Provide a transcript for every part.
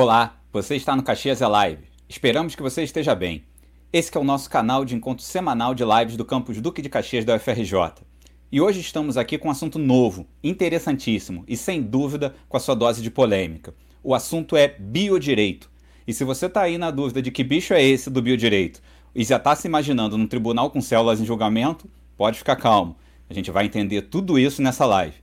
Olá, você está no Caxias é Live. Esperamos que você esteja bem. Esse é o nosso canal de encontro semanal de lives do campus Duque de Caxias da UFRJ. E hoje estamos aqui com um assunto novo, interessantíssimo e sem dúvida com a sua dose de polêmica. O assunto é biodireito. E se você está aí na dúvida de que bicho é esse do biodireito e já está se imaginando num tribunal com células em julgamento, pode ficar calmo. A gente vai entender tudo isso nessa live.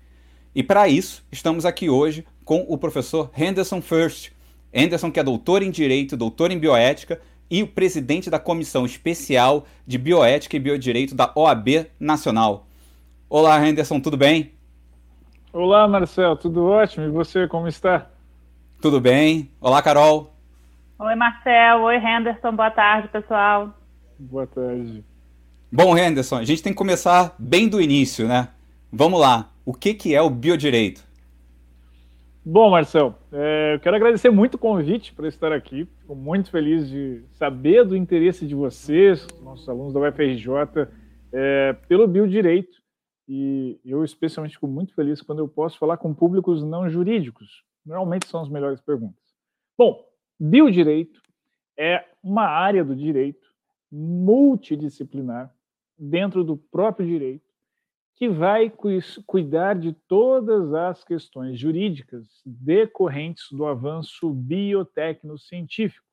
E para isso, estamos aqui hoje com o professor Henderson First. Henderson, que é doutor em Direito, doutor em Bioética e o presidente da Comissão Especial de Bioética e Biodireito da OAB Nacional. Olá, Henderson, tudo bem? Olá, Marcel, tudo ótimo. E você, como está? Tudo bem. Olá, Carol. Oi, Marcel. Oi, Henderson. Boa tarde, pessoal. Boa tarde. Bom, Henderson, a gente tem que começar bem do início, né? Vamos lá. O que, que é o biodireito? Bom, Marcel, é, eu quero agradecer muito o convite para estar aqui. Fico muito feliz de saber do interesse de vocês, nossos alunos da UFRJ, é, pelo biodireito. E eu, especialmente, fico muito feliz quando eu posso falar com públicos não jurídicos. Normalmente são as melhores perguntas. Bom, biodireito é uma área do direito multidisciplinar dentro do próprio direito que vai cuidar de todas as questões jurídicas decorrentes do avanço biotecno-científico.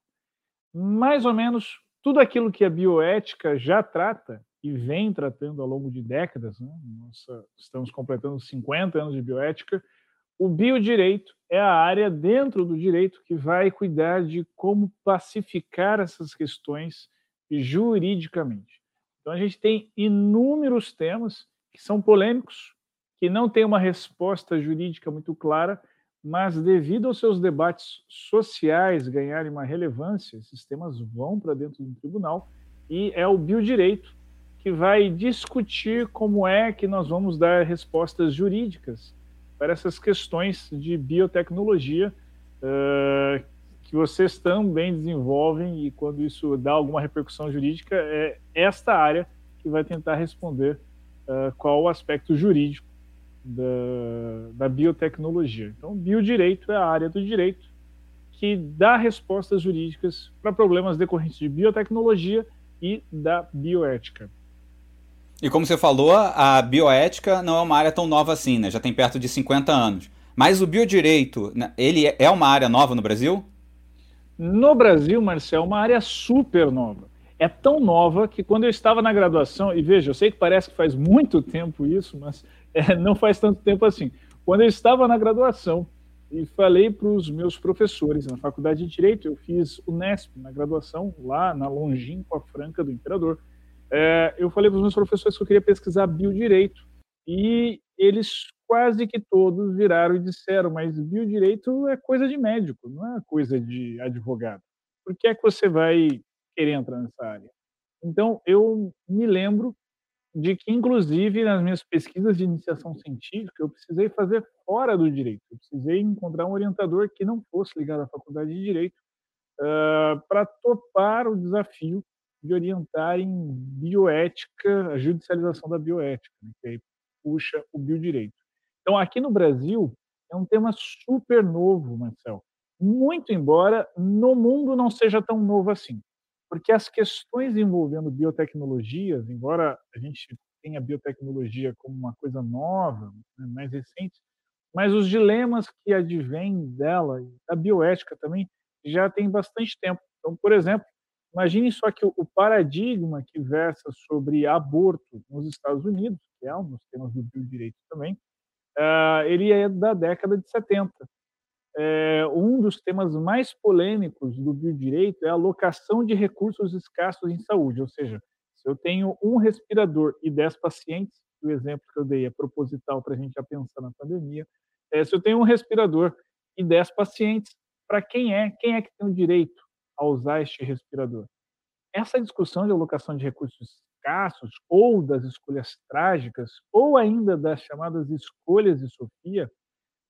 Mais ou menos tudo aquilo que a bioética já trata e vem tratando ao longo de décadas, né? Nossa, estamos completando 50 anos de bioética, o biodireito é a área dentro do direito que vai cuidar de como pacificar essas questões juridicamente. Então a gente tem inúmeros temas que são polêmicos, que não têm uma resposta jurídica muito clara, mas devido aos seus debates sociais ganharem uma relevância, esses temas vão para dentro do tribunal e é o biodireito que vai discutir como é que nós vamos dar respostas jurídicas para essas questões de biotecnologia uh, que vocês também desenvolvem e quando isso dá alguma repercussão jurídica é esta área que vai tentar responder uh, qual o aspecto jurídico da, da biotecnologia. Então, biodireito é a área do direito que dá respostas jurídicas para problemas decorrentes de biotecnologia e da bioética. E como você falou, a bioética não é uma área tão nova assim, né? Já tem perto de 50 anos. Mas o biodireito, né, ele é uma área nova no Brasil? No Brasil, Marcel, é uma área super nova é tão nova que quando eu estava na graduação, e veja, eu sei que parece que faz muito tempo isso, mas é, não faz tanto tempo assim. Quando eu estava na graduação e falei para os meus professores na faculdade de Direito, eu fiz o NESP na graduação, lá na longínqua Franca do Imperador, é, eu falei para os meus professores que eu queria pesquisar biodireito. E eles quase que todos viraram e disseram, mas biodireito é coisa de médico, não é coisa de advogado. Por que é que você vai querer entrar nessa área. Então, eu me lembro de que, inclusive, nas minhas pesquisas de iniciação científica, eu precisei fazer fora do direito. Eu precisei encontrar um orientador que não fosse ligado à faculdade de direito uh, para topar o desafio de orientar em bioética, a judicialização da bioética, né, que aí puxa o biodireito. Então, aqui no Brasil, é um tema super novo, Marcel. Muito embora no mundo não seja tão novo assim porque as questões envolvendo biotecnologias, embora a gente tenha biotecnologia como uma coisa nova, né, mais recente, mas os dilemas que advêm dela, da bioética também, já tem bastante tempo. Então, por exemplo, imagine só que o paradigma que versa sobre aborto nos Estados Unidos, que é um dos temas do biodireito também, uh, ele é da década de 70 é, um dos temas mais polêmicos do biodireito é a alocação de recursos escassos em saúde, ou seja, se eu tenho um respirador e dez pacientes, o exemplo que eu dei é proposital para a gente já pensar na pandemia, é, se eu tenho um respirador e dez pacientes, para quem é, quem é que tem o direito a usar este respirador? Essa discussão de alocação de recursos escassos, ou das escolhas trágicas, ou ainda das chamadas escolhas de Sofia,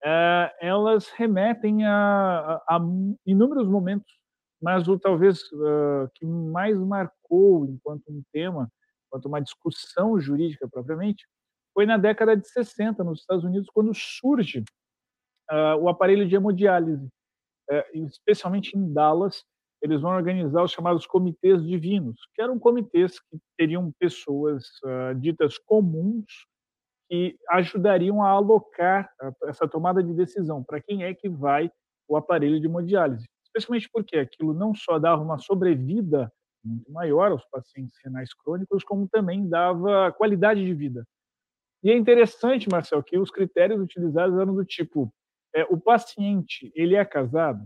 é, elas remetem a, a, a, inúmeros momentos, mas o talvez uh, que mais marcou enquanto um tema, enquanto uma discussão jurídica propriamente, foi na década de 60 nos Estados Unidos, quando surge uh, o aparelho de hemodiálise. é, especialmente em Dallas, eles vão organizar os chamados comitês divinos, que eram comitês que teriam pessoas uh, ditas comuns que ajudariam a alocar essa tomada de decisão para quem é que vai o aparelho de hemodiálise. Especialmente porque aquilo não só dava uma sobrevida muito maior aos pacientes renais crônicos, como também dava qualidade de vida. E é interessante, Marcel, que os critérios utilizados eram do tipo: é, o paciente ele é casado,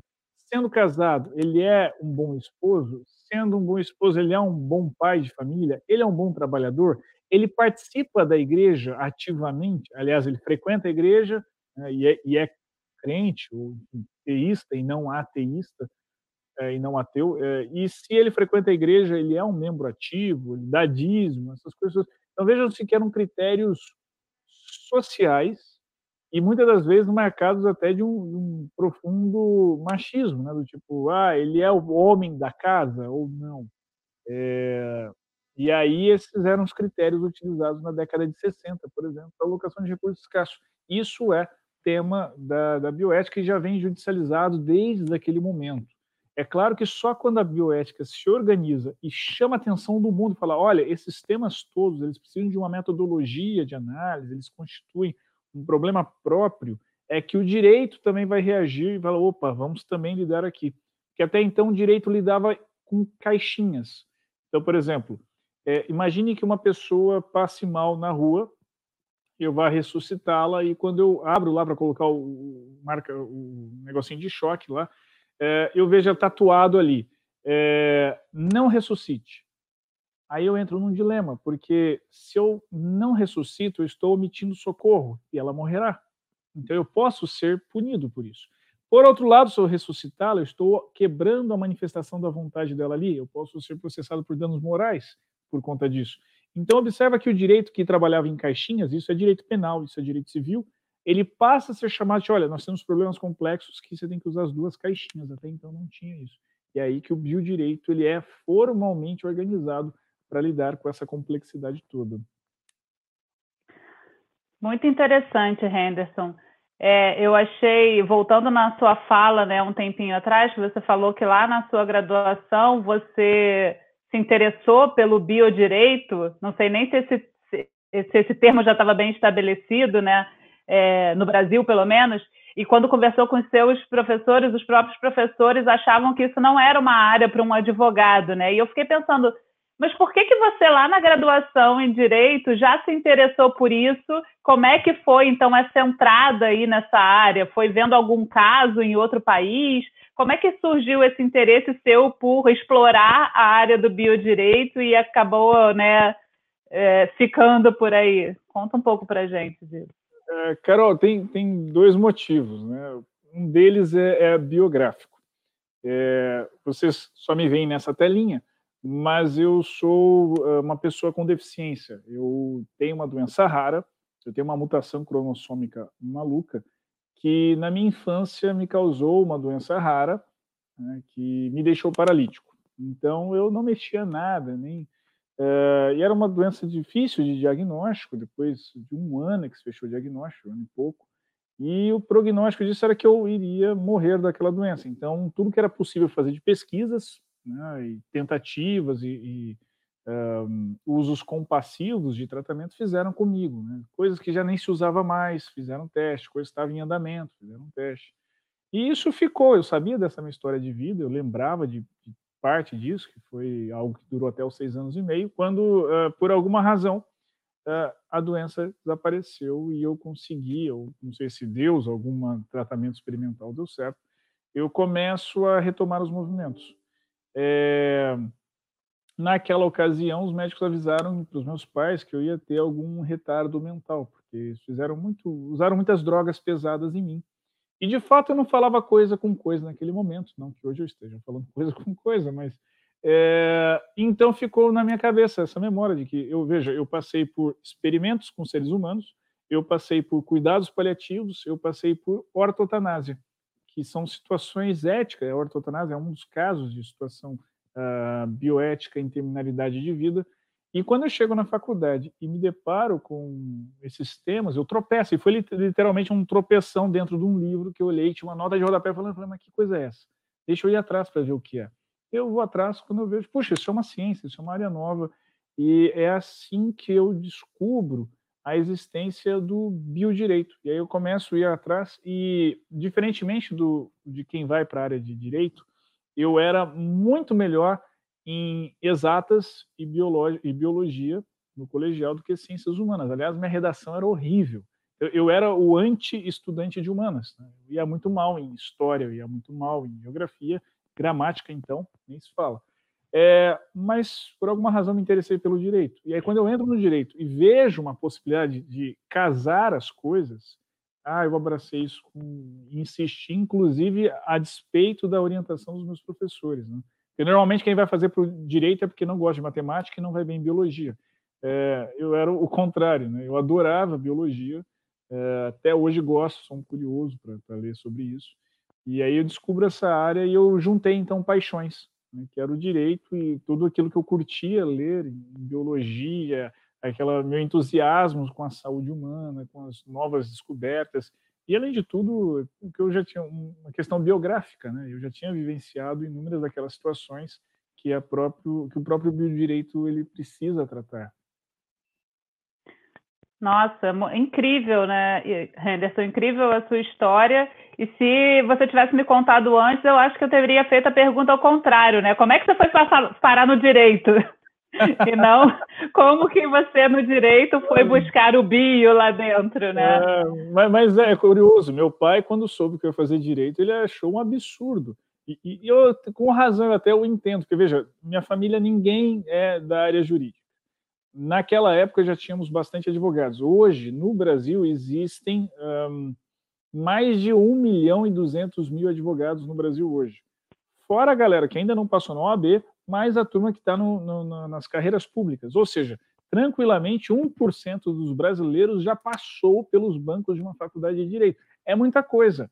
sendo casado ele é um bom esposo, sendo um bom esposo ele é um bom pai de família, ele é um bom trabalhador, ele participa da igreja ativamente, aliás, ele frequenta a igreja né, e, é, e, é, crente ou teísta e não ateísta, é, e não ateu, é, e se ele frequenta a igreja, ele é um membro ativo, ele dá dízimo, essas coisas. Então vejam-se que eram critérios sociais e muitas das vezes marcados até de um, de um, profundo machismo, né? do tipo, ah, ele é o homem da casa ou não. É, e aí esses eram os critérios utilizados na década de 60, por exemplo, para alocação de recursos escassos. Isso é tema da, da bioética e já vem judicializado desde aquele momento. É claro que só quando a bioética se organiza e chama a atenção do mundo, fala, olha, esses temas todos, eles precisam de uma metodologia de análise, eles constituem um problema próprio, é que o direito também vai reagir e fala, opa, vamos também lidar aqui. Que até então o direito lidava com caixinhas. Então, por exemplo, é, imagine que uma pessoa passe mal na rua, eu vá ressuscitá-la e quando eu abro lá para colocar o, marca, o negocinho de choque lá, é, eu vejo tatuado ali, é, não ressuscite. Aí eu entro num dilema, porque se eu não ressuscito, eu estou omitindo socorro e ela morrerá. Então eu posso ser punido por isso. Por outro lado, se eu ressuscitá-la, eu estou quebrando a manifestação da vontade dela ali. Eu posso ser processado por danos morais por conta disso. Então observa que o direito que trabalhava em caixinhas, isso é direito penal, isso é direito civil, ele passa a ser chamado de, olha, nós temos problemas complexos que você tem que usar as duas caixinhas, até então não tinha isso. E é aí que o biodireito ele é formalmente organizado para lidar com essa complexidade toda. Muito interessante, Henderson. É, eu achei, voltando na sua fala, né, um tempinho atrás, que você falou que lá na sua graduação você se interessou pelo biodireito, não sei nem se esse, se esse termo já estava bem estabelecido, né, é, no Brasil, pelo menos, e quando conversou com seus professores, os próprios professores achavam que isso não era uma área para um advogado, né? E eu fiquei pensando, mas por que, que você lá na graduação em direito já se interessou por isso? Como é que foi então essa entrada aí nessa área? Foi vendo algum caso em outro país? Como é que surgiu esse interesse seu por explorar a área do biodireito e acabou, né, é, ficando por aí? Conta um pouco para gente disso. É, Carol, tem, tem dois motivos. Né? Um deles é, é biográfico. É, vocês só me veem nessa telinha, mas eu sou é, uma pessoa com deficiência. Eu tenho uma doença rara, eu tenho uma mutação cromossômica maluca, que na minha infância me causou uma doença rara, né, que me deixou paralítico. Então eu não mexia nada, nem Uh, e era uma doença difícil de diagnóstico, depois de um ano que se fechou o diagnóstico, um ano e pouco. E o prognóstico disso era que eu iria morrer daquela doença. Então, tudo que era possível fazer de pesquisas, né, e tentativas e, e um, usos compassivos de tratamento fizeram comigo. Né? Coisas que já nem se usava mais, fizeram teste, coisas que estavam em andamento, fizeram teste. E isso ficou, eu sabia dessa minha história de vida, eu lembrava de, de parte disso, que foi algo que durou até os seis anos e meio, quando, uh, por alguma razão, uh, a doença desapareceu e eu consegui, ou não sei se Deus, algum tratamento experimental deu certo, eu começo a retomar os movimentos. É... Naquela ocasião, os médicos avisaram para os meus pais que eu ia ter algum retardo mental, porque eles fizeram muito, usaram muitas drogas pesadas em mim. E de fato eu não falava coisa com coisa naquele momento, não que hoje eu esteja falando coisa com coisa, mas é, então ficou na minha cabeça essa memória de que eu veja, eu passei por experimentos com seres humanos, eu passei por cuidados paliativos, eu passei por ortotanásia, que são situações éticas. A ortotanásia é um dos casos de situação uh, bioética em terminalidade de vida. E quando eu chego na faculdade e me deparo com esses temas, eu tropeço. E foi literalmente um tropeção dentro de um livro que eu olhei, tinha uma nota de rodapé falando, mas que coisa é essa? Deixa eu ir atrás para ver o que é. Eu vou atrás quando eu vejo, puxa, isso é uma ciência, isso é uma área nova. E é assim que eu descubro a existência do biodireito. E aí eu começo a ir atrás e, diferentemente do, de quem vai para a área de direito, eu era muito melhor em exatas e, e biologia no colegial do que ciências humanas. Aliás, minha redação era horrível. Eu, eu era o anti-estudante de humanas. Né? Eu ia muito mal em história, eu ia muito mal em geografia, gramática, então, nem se fala. É, mas, por alguma razão, me interessei pelo direito. E aí, quando eu entro no direito e vejo uma possibilidade de casar as coisas, ah, eu abracei isso com insisti, inclusive a despeito da orientação dos meus professores. Né? Porque normalmente quem vai fazer para o direito é porque não gosta de matemática e não vai bem em biologia. É, eu era o contrário, né? eu adorava biologia, é, até hoje gosto, sou um curioso para ler sobre isso. E aí eu descubro essa área e eu juntei então paixões, né? que era o direito e tudo aquilo que eu curtia ler biologia, aquela meu entusiasmo com a saúde humana, com as novas descobertas e além de tudo, que eu já tinha uma questão biográfica, né? Eu já tinha vivenciado inúmeras daquelas situações que é próprio que o próprio biodireito ele precisa tratar. Nossa, incrível, né, Henderson? Incrível a sua história. E se você tivesse me contado antes, eu acho que eu teria feito a pergunta ao contrário, né? Como é que você foi parar no direito? e não como que você no direito foi buscar o bio lá dentro, né? É, mas, mas, é curioso, meu pai, quando soube que eu ia fazer direito, ele achou um absurdo. E, e eu, com razão, até eu entendo, porque veja, minha família, ninguém é da área jurídica. Naquela época já tínhamos bastante advogados. Hoje, no Brasil, existem um, mais de 1 milhão e 200 mil advogados no Brasil hoje. Fora a galera que ainda não passou na OAB, mais a turma que está nas carreiras públicas. Ou seja, tranquilamente, 1% dos brasileiros já passou pelos bancos de uma faculdade de direito. É muita coisa.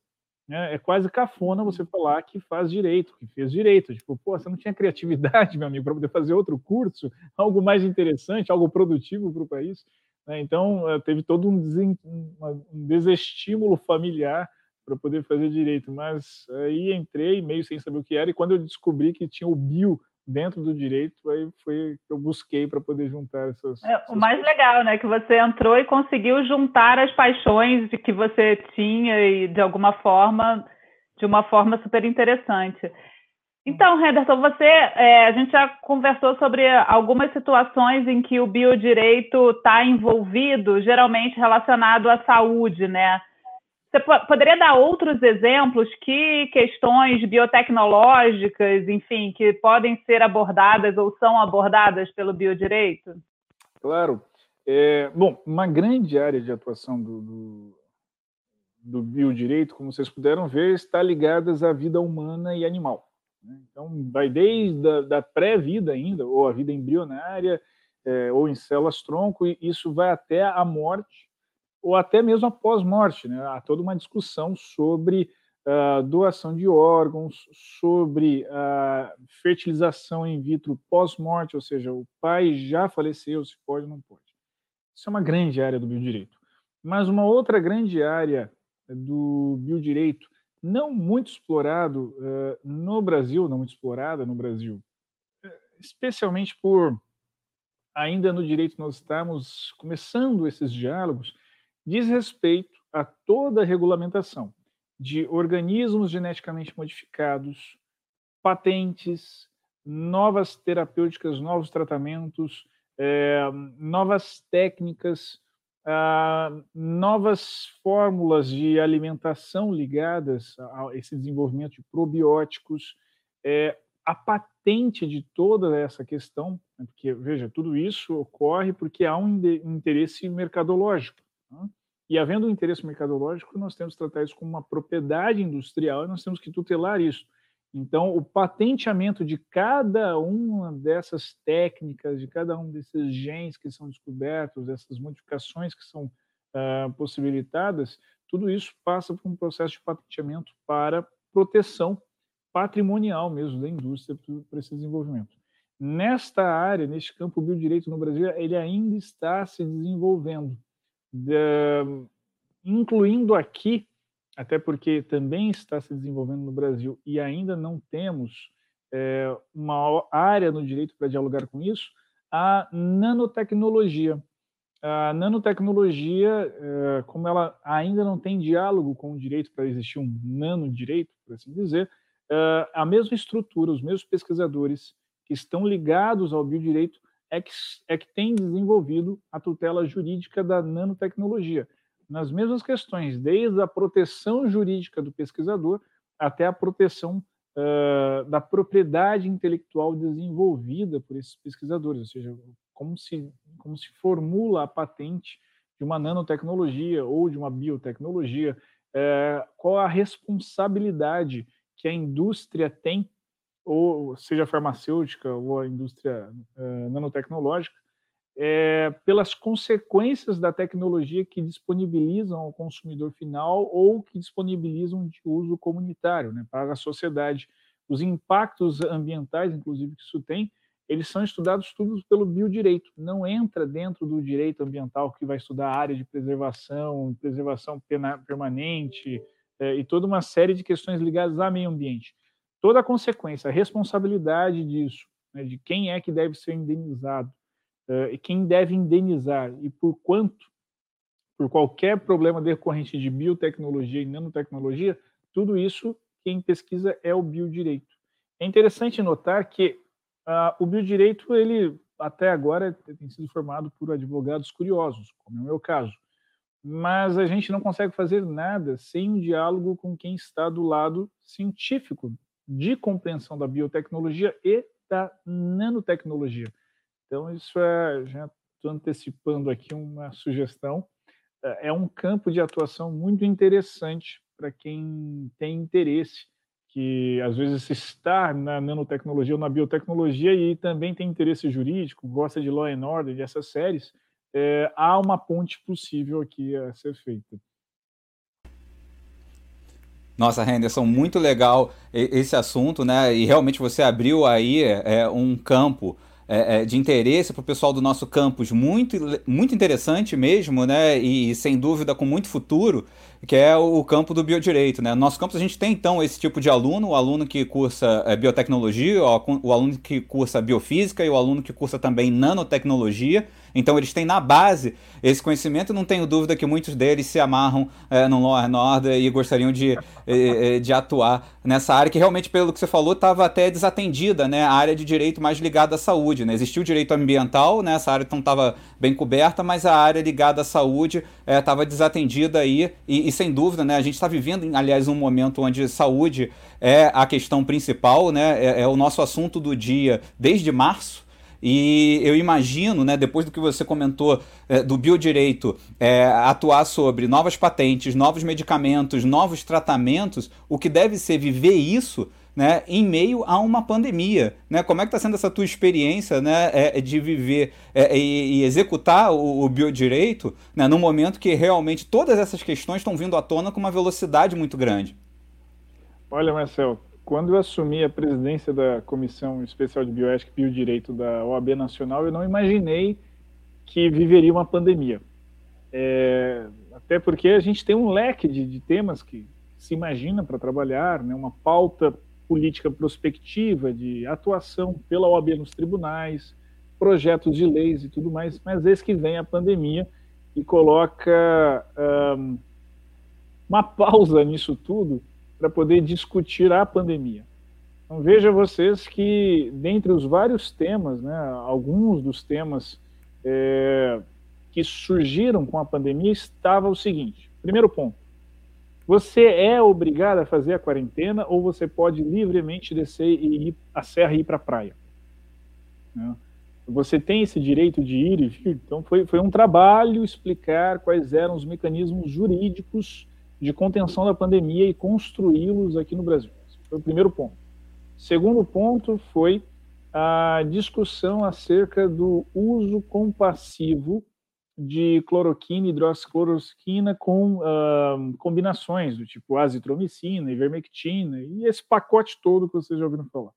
Né? É quase cafona você falar que faz direito, que fez direito. Tipo, pô, você não tinha criatividade, meu amigo, para poder fazer outro curso, algo mais interessante, algo produtivo para o país. Né? Então, eh, teve todo um, um desestímulo familiar para poder fazer direito, mas aí entrei meio sem saber o que era e quando eu descobri que tinha o bio dentro do direito, aí foi que eu busquei para poder juntar essas, é, O mais legal, né, que você entrou e conseguiu juntar as paixões de que você tinha e de alguma forma, de uma forma super interessante. Então, Henderson, você, é, a gente já conversou sobre algumas situações em que o biodireito está envolvido, geralmente relacionado à saúde, né? Você poderia dar outros exemplos que questões biotecnológicas, enfim, que podem ser abordadas ou são abordadas pelo biodireito? Claro. É, bom, uma grande área de atuação do, do, do, biodireito, como vocês puderam ver, está ligada à vida humana e animal. Né? Então, vai desde a da pré-vida ainda, ou a vida embrionária, é, ou em células-tronco, e isso vai até a morte ou até mesmo após morte. Né? Há toda uma discussão sobre uh, doação de órgãos, sobre uh, fertilização in vitro pós-morte, ou seja, o pai já faleceu, se pode ou não pode. Isso é uma grande área do biodireito. Mas uma outra grande área do biodireito, não muito explorado uh, no Brasil, não muito explorada no Brasil, especialmente por ainda no direito nós estamos começando esses diálogos, diz respeito a toda a regulamentação de organismos geneticamente modificados, patentes, novas terapêuticas, novos tratamentos, é, novas técnicas, ah, novas fórmulas de alimentação ligadas a esse desenvolvimento de probióticos, é, a patente de toda essa questão, né, porque, veja, tudo isso ocorre porque há um interesse mercadológico. E havendo um interesse mercadológico, nós temos que tratar isso como uma propriedade industrial e nós temos que tutelar isso. Então, o patenteamento de cada uma dessas técnicas, de cada um desses genes que são descobertos, dessas modificações que são uh, possibilitadas, tudo isso passa por um processo de patenteamento para proteção patrimonial mesmo da indústria para esse desenvolvimento. nesta área, neste campo biodireito no Brasil, ele ainda está se desenvolvendo, de, incluindo aqui, até porque também está se desenvolvendo no Brasil e ainda não temos é, uma área no direito para dialogar com isso, a nanotecnologia. A nanotecnologia, é, como ela ainda não tem diálogo com o direito para existir um nanodireito, por assim dizer, é, a mesma estrutura, os mesmos pesquisadores que estão ligados ao biodireito é que, é que tem desenvolvido a tutela jurídica da nanotecnologia, nas mesmas questões, desde a proteção jurídica do pesquisador até a proteção uh, da propriedade intelectual desenvolvida por esses pesquisadores, ou seja, como se, como se formula a patente de uma nanotecnologia ou de uma biotecnologia, uh, qual a responsabilidade que a indústria tem, ou seja farmacêutica ou a indústria uh, nanotecnológica, é, pelas consequências da tecnologia que disponibilizam ao consumidor final ou que disponibilizam de uso comunitário, né, para a sociedade. Os impactos ambientais, inclusive, que isso tem, eles são estudados todos pelo biodireito. Não entra dentro do direito ambiental que vai estudar a área de preservação, preservação permanente é, e toda uma série de questões ligadas ao meio ambiente. Toda a consequência, a responsabilidade disso, né, de quem é que deve ser indenizado, e quem deve indenizar e por quanto, por qualquer problema decorrente de biotecnologia e nanotecnologia, tudo isso quem pesquisa é o biodireito. É interessante notar que uh, o biodireito, ele até agora tem sido formado por advogados curiosos, como é o meu caso, mas a gente não consegue fazer nada sem um diálogo com quem está do lado científico de compreensão da biotecnologia e da nanotecnologia. Então, isso é, já estou antecipando aqui uma sugestão, é, é um campo de atuação muito interessante para quem tem interesse, que às vezes está na nanotecnologia ou na biotecnologia e também tem interesse jurídico, gosta de Law and Order, dessas séries, é, há uma ponte possível aqui a ser feita. Nossa, Henderson, muito legal esse assunto, né? E realmente você abriu aí é, um campo é, é, de interesse para o pessoal do nosso campus muito, muito interessante mesmo, né? E sem dúvida com muito futuro, que é o campo do biodireito, né? No nosso campus a gente tem então esse tipo de aluno, o aluno que cursa é, biotecnologia, o, o aluno que cursa biofísica e o aluno que cursa também nanotecnologia. Então eles têm na base esse conhecimento, não tenho dúvida que muitos deles se amarram é, no Law and Order e gostariam de, de atuar nessa área que realmente, pelo que você falou, estava até desatendida, né? A área de direito mais ligada à saúde, né? Existia o direito ambiental, né? Essa área então estava bem coberta, mas a área ligada à saúde estava é, desatendida aí e, e, sem dúvida, né? A gente está vivendo, aliás, um momento onde saúde é a questão principal, né? é, é o nosso assunto do dia desde março, e eu imagino, né, depois do que você comentou é, do biodireito, é, atuar sobre novas patentes, novos medicamentos, novos tratamentos, o que deve ser viver isso né, em meio a uma pandemia. Né? Como é que está sendo essa tua experiência né, é, de viver é, e, e, executar o, o biodireito né, no momento que realmente todas essas questões estão vindo à tona com uma velocidade muito grande? Olha, Marcel, quando eu assumi a presidência da Comissão Especial de Bioética e Biodireito da OAB Nacional, eu não imaginei que viveria uma pandemia. É, até porque a gente tem um leque de, de temas que se imagina para trabalhar, né, uma pauta política prospectiva de atuação pela OAB nos tribunais, projetos de leis e tudo mais, mas eis que vem a pandemia e coloca um, uma pausa nisso tudo para poder discutir a pandemia. Então veja vocês que dentre os vários temas, né, alguns dos temas é, que surgiram com a pandemia estava o seguinte: primeiro ponto, você é obrigado a fazer a quarentena ou você pode livremente descer e ir à serra e ir para a praia? Né? Você tem esse direito de ir e vir? Então foi, foi um trabalho explicar quais eram os mecanismos jurídicos de contenção da pandemia e construí-los aqui no Brasil. Esse foi o primeiro ponto. Segundo ponto foi a discussão acerca do uso compassivo de cloroquina e hidroxicloroquina com uh, combinações do tipo azitromicina, ivermectina e esse pacote todo que vocês já ouviram falar.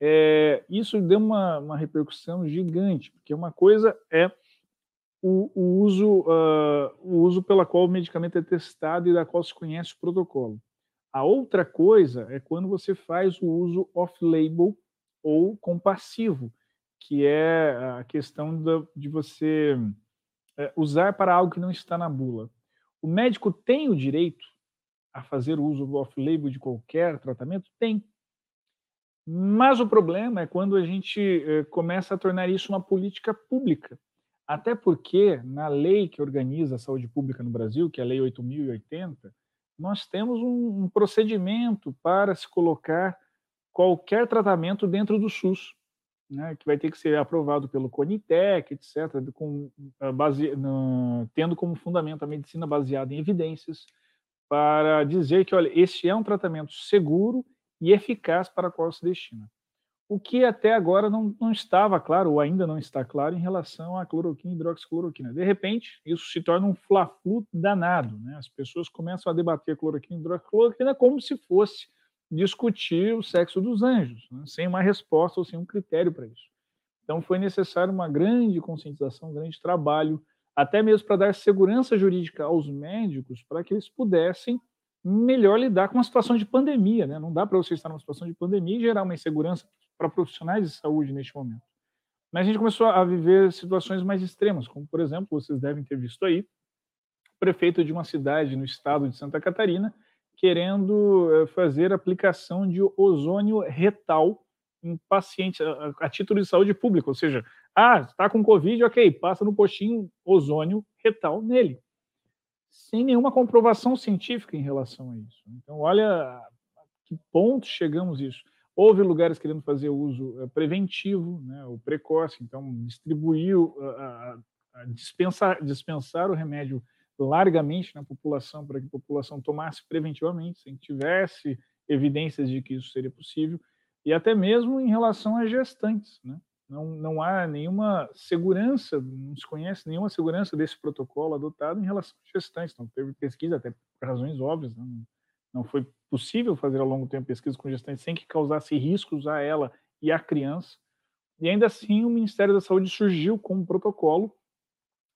é, isso deu uma, uma, repercussão gigante, porque uma coisa é o, o uso, uh, o uso pela qual o medicamento é testado e da qual se conhece o protocolo. A outra coisa é quando você faz o uso off-label ou compassivo, que é a questão de você é, usar para algo que não está na bula. O médico tem o direito a fazer o uso off-label de qualquer tratamento? Tem. Mas o problema é quando a gente é, começa a tornar isso uma política pública. Até porque, na lei que organiza a saúde pública no Brasil, que é a Lei 8080, nós temos um, um procedimento para se colocar qualquer tratamento dentro do SUS, né, que vai ter que ser aprovado pelo CONITEC, etc., com, ah, base, no, tendo como fundamento a medicina baseada em evidências, para dizer que, olha, este é um tratamento seguro e eficaz para qual se destina o que até agora não, não estava claro, ou ainda não está claro, em relação à cloroquina e hidroxicloroquina. De repente, isso se torna um fla-flu danado. Né? As pessoas começam a debater cloroquina e hidroxicloroquina como se fosse discutir o sexo dos anjos, né? sem uma resposta ou sem um critério para isso. Então, foi necessário uma grande conscientização, um grande trabalho, até mesmo para dar segurança jurídica aos médicos, para que eles pudessem melhor lidar com uma situação de pandemia. Né? Não dá para você estar numa situação de pandemia e gerar uma insegurança para profissionais de saúde neste momento. Mas a gente começou a viver situações mais extremas, como, por exemplo, vocês devem ter visto aí, o prefeito de uma cidade no estado de Santa Catarina querendo eh, fazer aplicação de ozônio retal em pacientes a, título de saúde pública, ou seja, ah, está com Covid, ok, passa no postinho ozônio retal nele, sem nenhuma comprovação científica em relação a isso. Então, olha que ponto chegamos isso. Houve lugares querendo fazer uso eh, preventivo, né, precoce, então distribuir, a, a dispensar, dispensar o remédio largamente na população para que a população tomasse preventivamente, se tivesse evidências de que isso seria possível, e até mesmo em relação às gestantes. Né? Não, não há nenhuma segurança, não se conhece nenhuma segurança desse protocolo adotado em relação às gestantes. Então, teve pesquisa, até por razões óbvias, né? não foi possível fazer ao longo tempo pesquisa com gestantes sem que causasse riscos a ela e à criança. E ainda assim, o Ministério da Saúde surgiu com um protocolo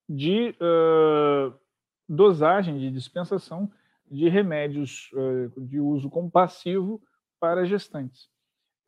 de uh, dosagem, de dispensação de remédios uh, de uso compassivo para gestantes.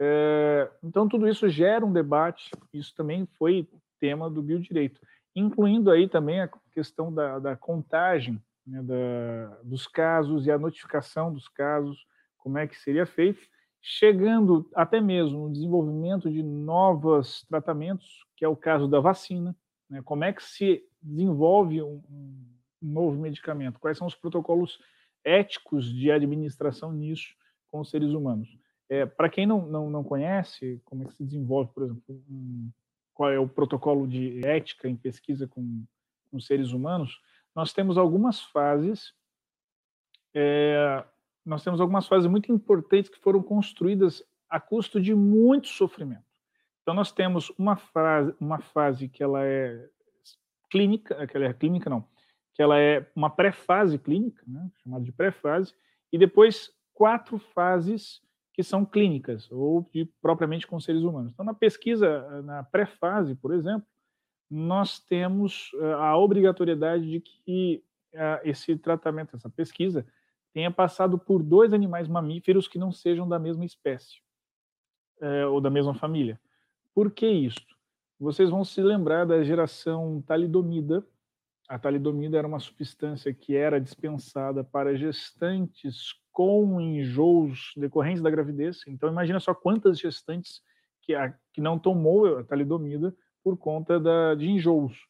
Uh, então, tudo isso gera um debate, isso também foi tema do biodireito, incluindo aí também a questão da, da contagem né, da, dos casos e a notificação dos casos, como é que seria feito, chegando até mesmo no desenvolvimento de novos tratamentos, que é o caso da vacina, né, como é que se desenvolve um, um novo medicamento, quais são os protocolos éticos de administração nisso com os seres humanos. É, Para quem não, não, não conhece como é que se desenvolve, por exemplo, um, qual é o protocolo de ética em pesquisa com, com seres humanos, nós temos algumas fases, é, nós temos algumas fases muito importantes que foram construídas a custo de muito sofrimento. Então nós temos uma fase, uma fase que ela é clínica, que é clínica não, que ela é uma pré-fase clínica, né, chamada de pré-fase, e depois quatro fases que são clínicas ou de propriamente com seres humanos. Então na pesquisa na pré-fase, por exemplo, nós temos eh, a obrigatoriedade de que eh, esse tratamento, essa pesquisa, tenha passado por dois animais mamíferos que não sejam da mesma espécie eh, ou da mesma família. Por que isso? Vocês vão se lembrar da geração talidomida. A talidomida era uma substância que era dispensada para gestantes com enjoos decorrentes da gravidez. Então, imagina só quantas gestantes que, a, que não tomou a talidomida por conta da, de enjoos.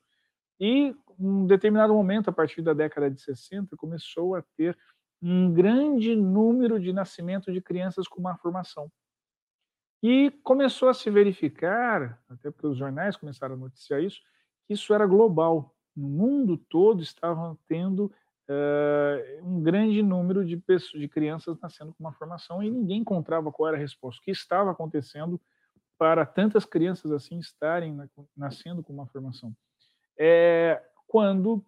E, um determinado momento, a partir da década de 60, começou a ter um grande número de nascimento de crianças com má formação. E começou a se verificar, até porque os jornais começaram a noticiar isso, que isso era global. No mundo todo estavam tendo uh, um grande número de, pessoas, de crianças nascendo com uma formação e ninguém encontrava qual era a resposta. O que estava acontecendo para tantas crianças assim estarem nascendo com uma formação? É quando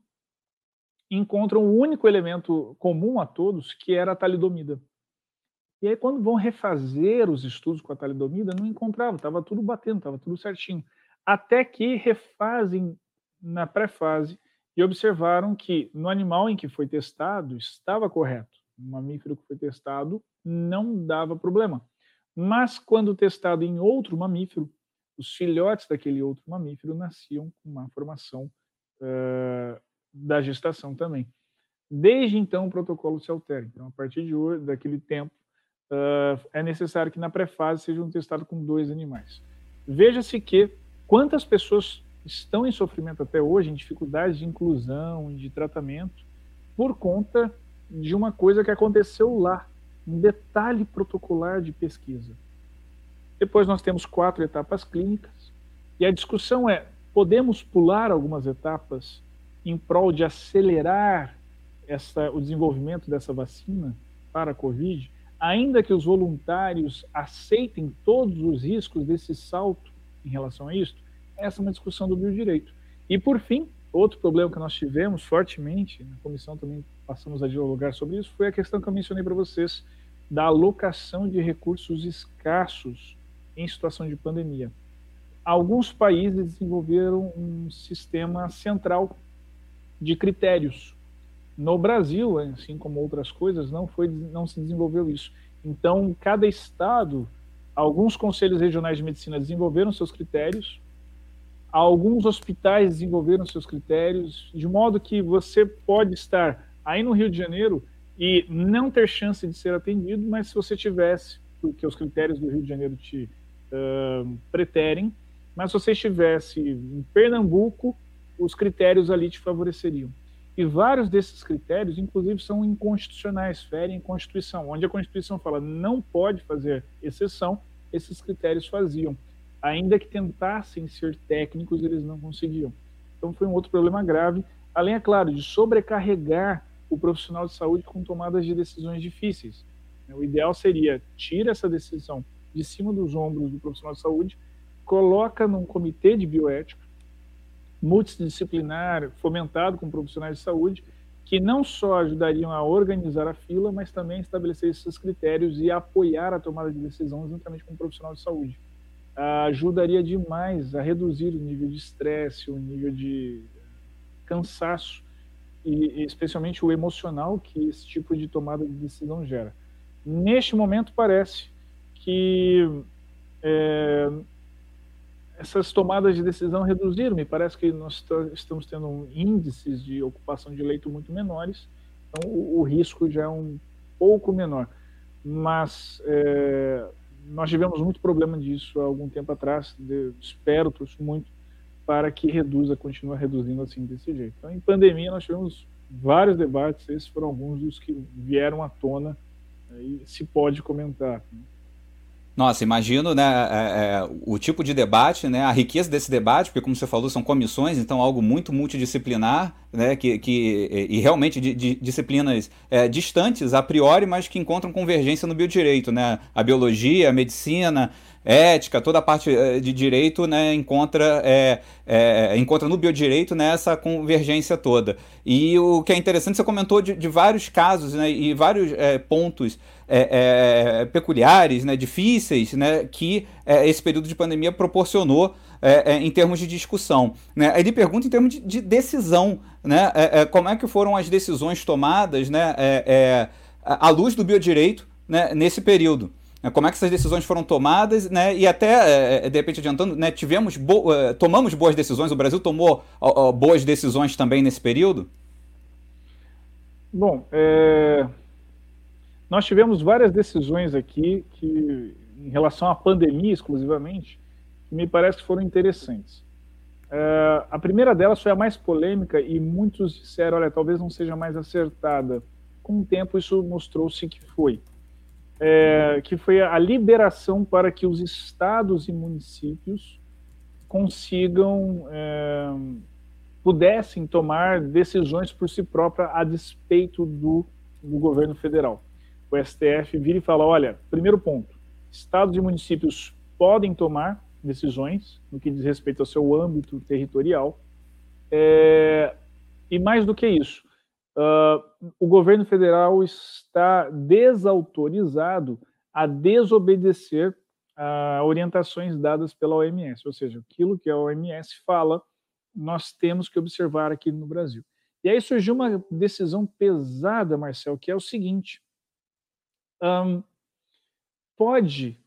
encontram o único elemento comum a todos, que era a talidomida. E aí, quando vão refazer os estudos com a talidomida, não encontravam, estava tudo batendo, estava tudo certinho. Até que refazem na pré-fase e observaram que no animal em que foi testado estava correto. No mamífero que foi testado não dava problema. Mas quando testado em outro mamífero, os filhotes daquele outro mamífero nasciam com uma formação uh, da gestação também. Desde então, o protocolo se altera. Então, a partir de hoje, daquele tempo, uh, é necessário que na pré-fase sejam testados com dois animais. Veja-se que quantas pessoas estão em sofrimento até hoje, em dificuldades de inclusão, de tratamento, por conta de uma coisa que aconteceu lá, um detalhe protocolar de pesquisa. Depois nós temos quatro etapas clínicas, e a discussão é: podemos pular algumas etapas em prol de acelerar essa, o desenvolvimento dessa vacina para a Covid, ainda que os voluntários aceitem todos os riscos desse salto em relação a isso? Essa é uma discussão do biodireito. E, por fim, outro problema que nós tivemos fortemente, na comissão também passamos a dialogar sobre isso, foi a questão que eu mencionei para vocês da alocação de recursos escassos em situação de pandemia. Alguns países desenvolveram um sistema central de critérios. No Brasil, assim como outras coisas, não foi não se desenvolveu isso. Então, cada estado, alguns conselhos regionais de medicina desenvolveram seus critérios, alguns hospitais desenvolveram seus critérios, de modo que você pode estar aí no Rio de Janeiro e não ter chance de ser atendido, mas se você tivesse, porque os critérios do Rio de Janeiro te uh, preterem, mas se você estivesse em Pernambuco, os critérios ali te favoreceriam. E vários desses critérios, inclusive, são inconstitucionais, ferem Constituição. Onde a Constituição fala não pode fazer exceção, esses critérios faziam. Ainda que tentassem ser técnicos, eles não conseguiam. Então foi um outro problema grave, além, é claro, de sobrecarregar o profissional de saúde com tomadas de decisões difíceis. O ideal seria tira essa decisão de cima dos ombros do profissional de saúde, coloca num comitê de bioética multidisciplinar, fomentado com profissionais de saúde, que não só ajudariam a organizar a fila, mas também estabelecer esses critérios e apoiar a tomada de decisão juntamente com o profissional de saúde. ajudaria demais a reduzir o nível de estresse, o nível de cansaço e especialmente o emocional que esse tipo de tomada de decisão gera. Neste momento parece que é, essas tomadas de decisão reduziram. Me parece que nós estamos tendo índices de ocupação de leito muito menores, então o, o risco já é um pouco menor. Mas é, nós tivemos muito problema disso há algum tempo atrás. De, espero, torço muito para que reduza, continue reduzindo assim desse jeito. Então, em pandemia, nós tivemos vários debates, esses foram alguns dos que vieram à tona e se pode comentar. Nossa, imagino né, é, é, o tipo de debate, né, a riqueza desse debate, porque, como você falou, são comissões, então algo muito multidisciplinar, né, que, que, e realmente de, de disciplinas é, distantes a priori, mas que encontram convergência no biodireito. Né, a biologia, a medicina, ética, toda a parte é, de direito né, encontra, é, é, encontra no biodireito né, essa convergência toda. E o que é interessante, você comentou de, de vários casos né, e vários é, pontos é, peculiares, né, difíceis, né, que esse período de pandemia proporcionou é, é, em termos de discussão. Né? Ele pergunta em termos de, de decisão, né, é, como é que foram as decisões tomadas né, à luz do biodireito né, nesse período. Como é que essas decisões foram tomadas, né? E até, de repente, adiantando, né? Tivemos bo tomamos boas decisões, o Brasil tomou boas decisões também nesse período? Bom, é, nós tivemos várias decisões aqui que, em relação à pandemia exclusivamente, que me parece que foram interessantes. É, a primeira delas foi a mais polêmica e muitos disseram, olha, talvez não seja mais acertada. Com o tempo isso mostrou-se que foi. É, que foi a liberação para que os estados e municípios consigam, é, pudessem tomar decisões por si própria a despeito do, do governo federal o STF vira e fala: olha, primeiro ponto, estados e municípios podem tomar decisões no que diz respeito ao seu âmbito territorial, é, e mais do que isso, uh, o governo federal está desautorizado a desobedecer a orientações dadas pela OMS, ou seja, aquilo que a OMS fala, nós temos que observar aqui no Brasil. E aí surgiu uma decisão pesada, Marcel, que é o seguinte: um, pode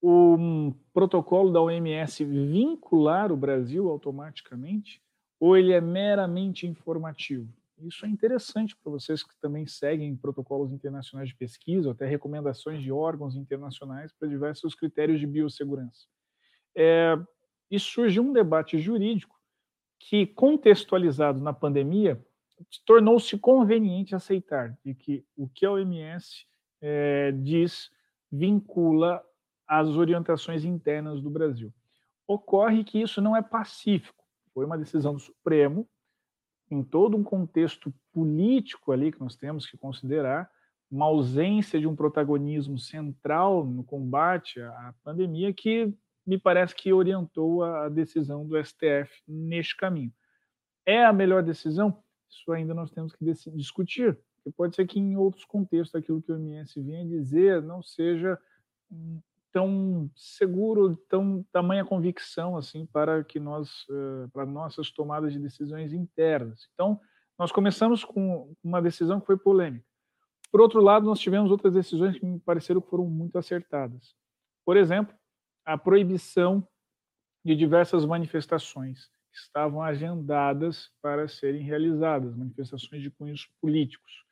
o protocolo da OMS vincular o Brasil automaticamente ou ele é meramente informativo? Isso é interessante para vocês que também seguem protocolos internacionais de pesquisa, até recomendações de órgãos internacionais para diversos critérios de biossegurança. É, e surge um debate jurídico que, contextualizado na pandemia, tornou-se conveniente aceitar de que o que a OMS é, diz vincula as orientações internas do Brasil. Ocorre que isso não é pacífico. Foi uma decisão do Supremo, em todo um contexto político ali que nós temos que considerar, uma ausência de um protagonismo central no combate à pandemia que me parece que orientou a decisão do STF neste caminho. É a melhor decisão? Isso ainda nós temos que discutir, pode ser que em outros contextos aquilo que o MS vinha dizer não seja tão seguro, tão tamanha convicção assim para que nós uh, para nossas tomadas de decisões internas. Então, nós começamos com uma decisão que foi polêmica. Por outro lado, nós tivemos outras decisões que me pareceram que foram muito acertadas. Por exemplo, a proibição de diversas manifestações que estavam agendadas para serem realizadas, manifestações de cunhos políticos.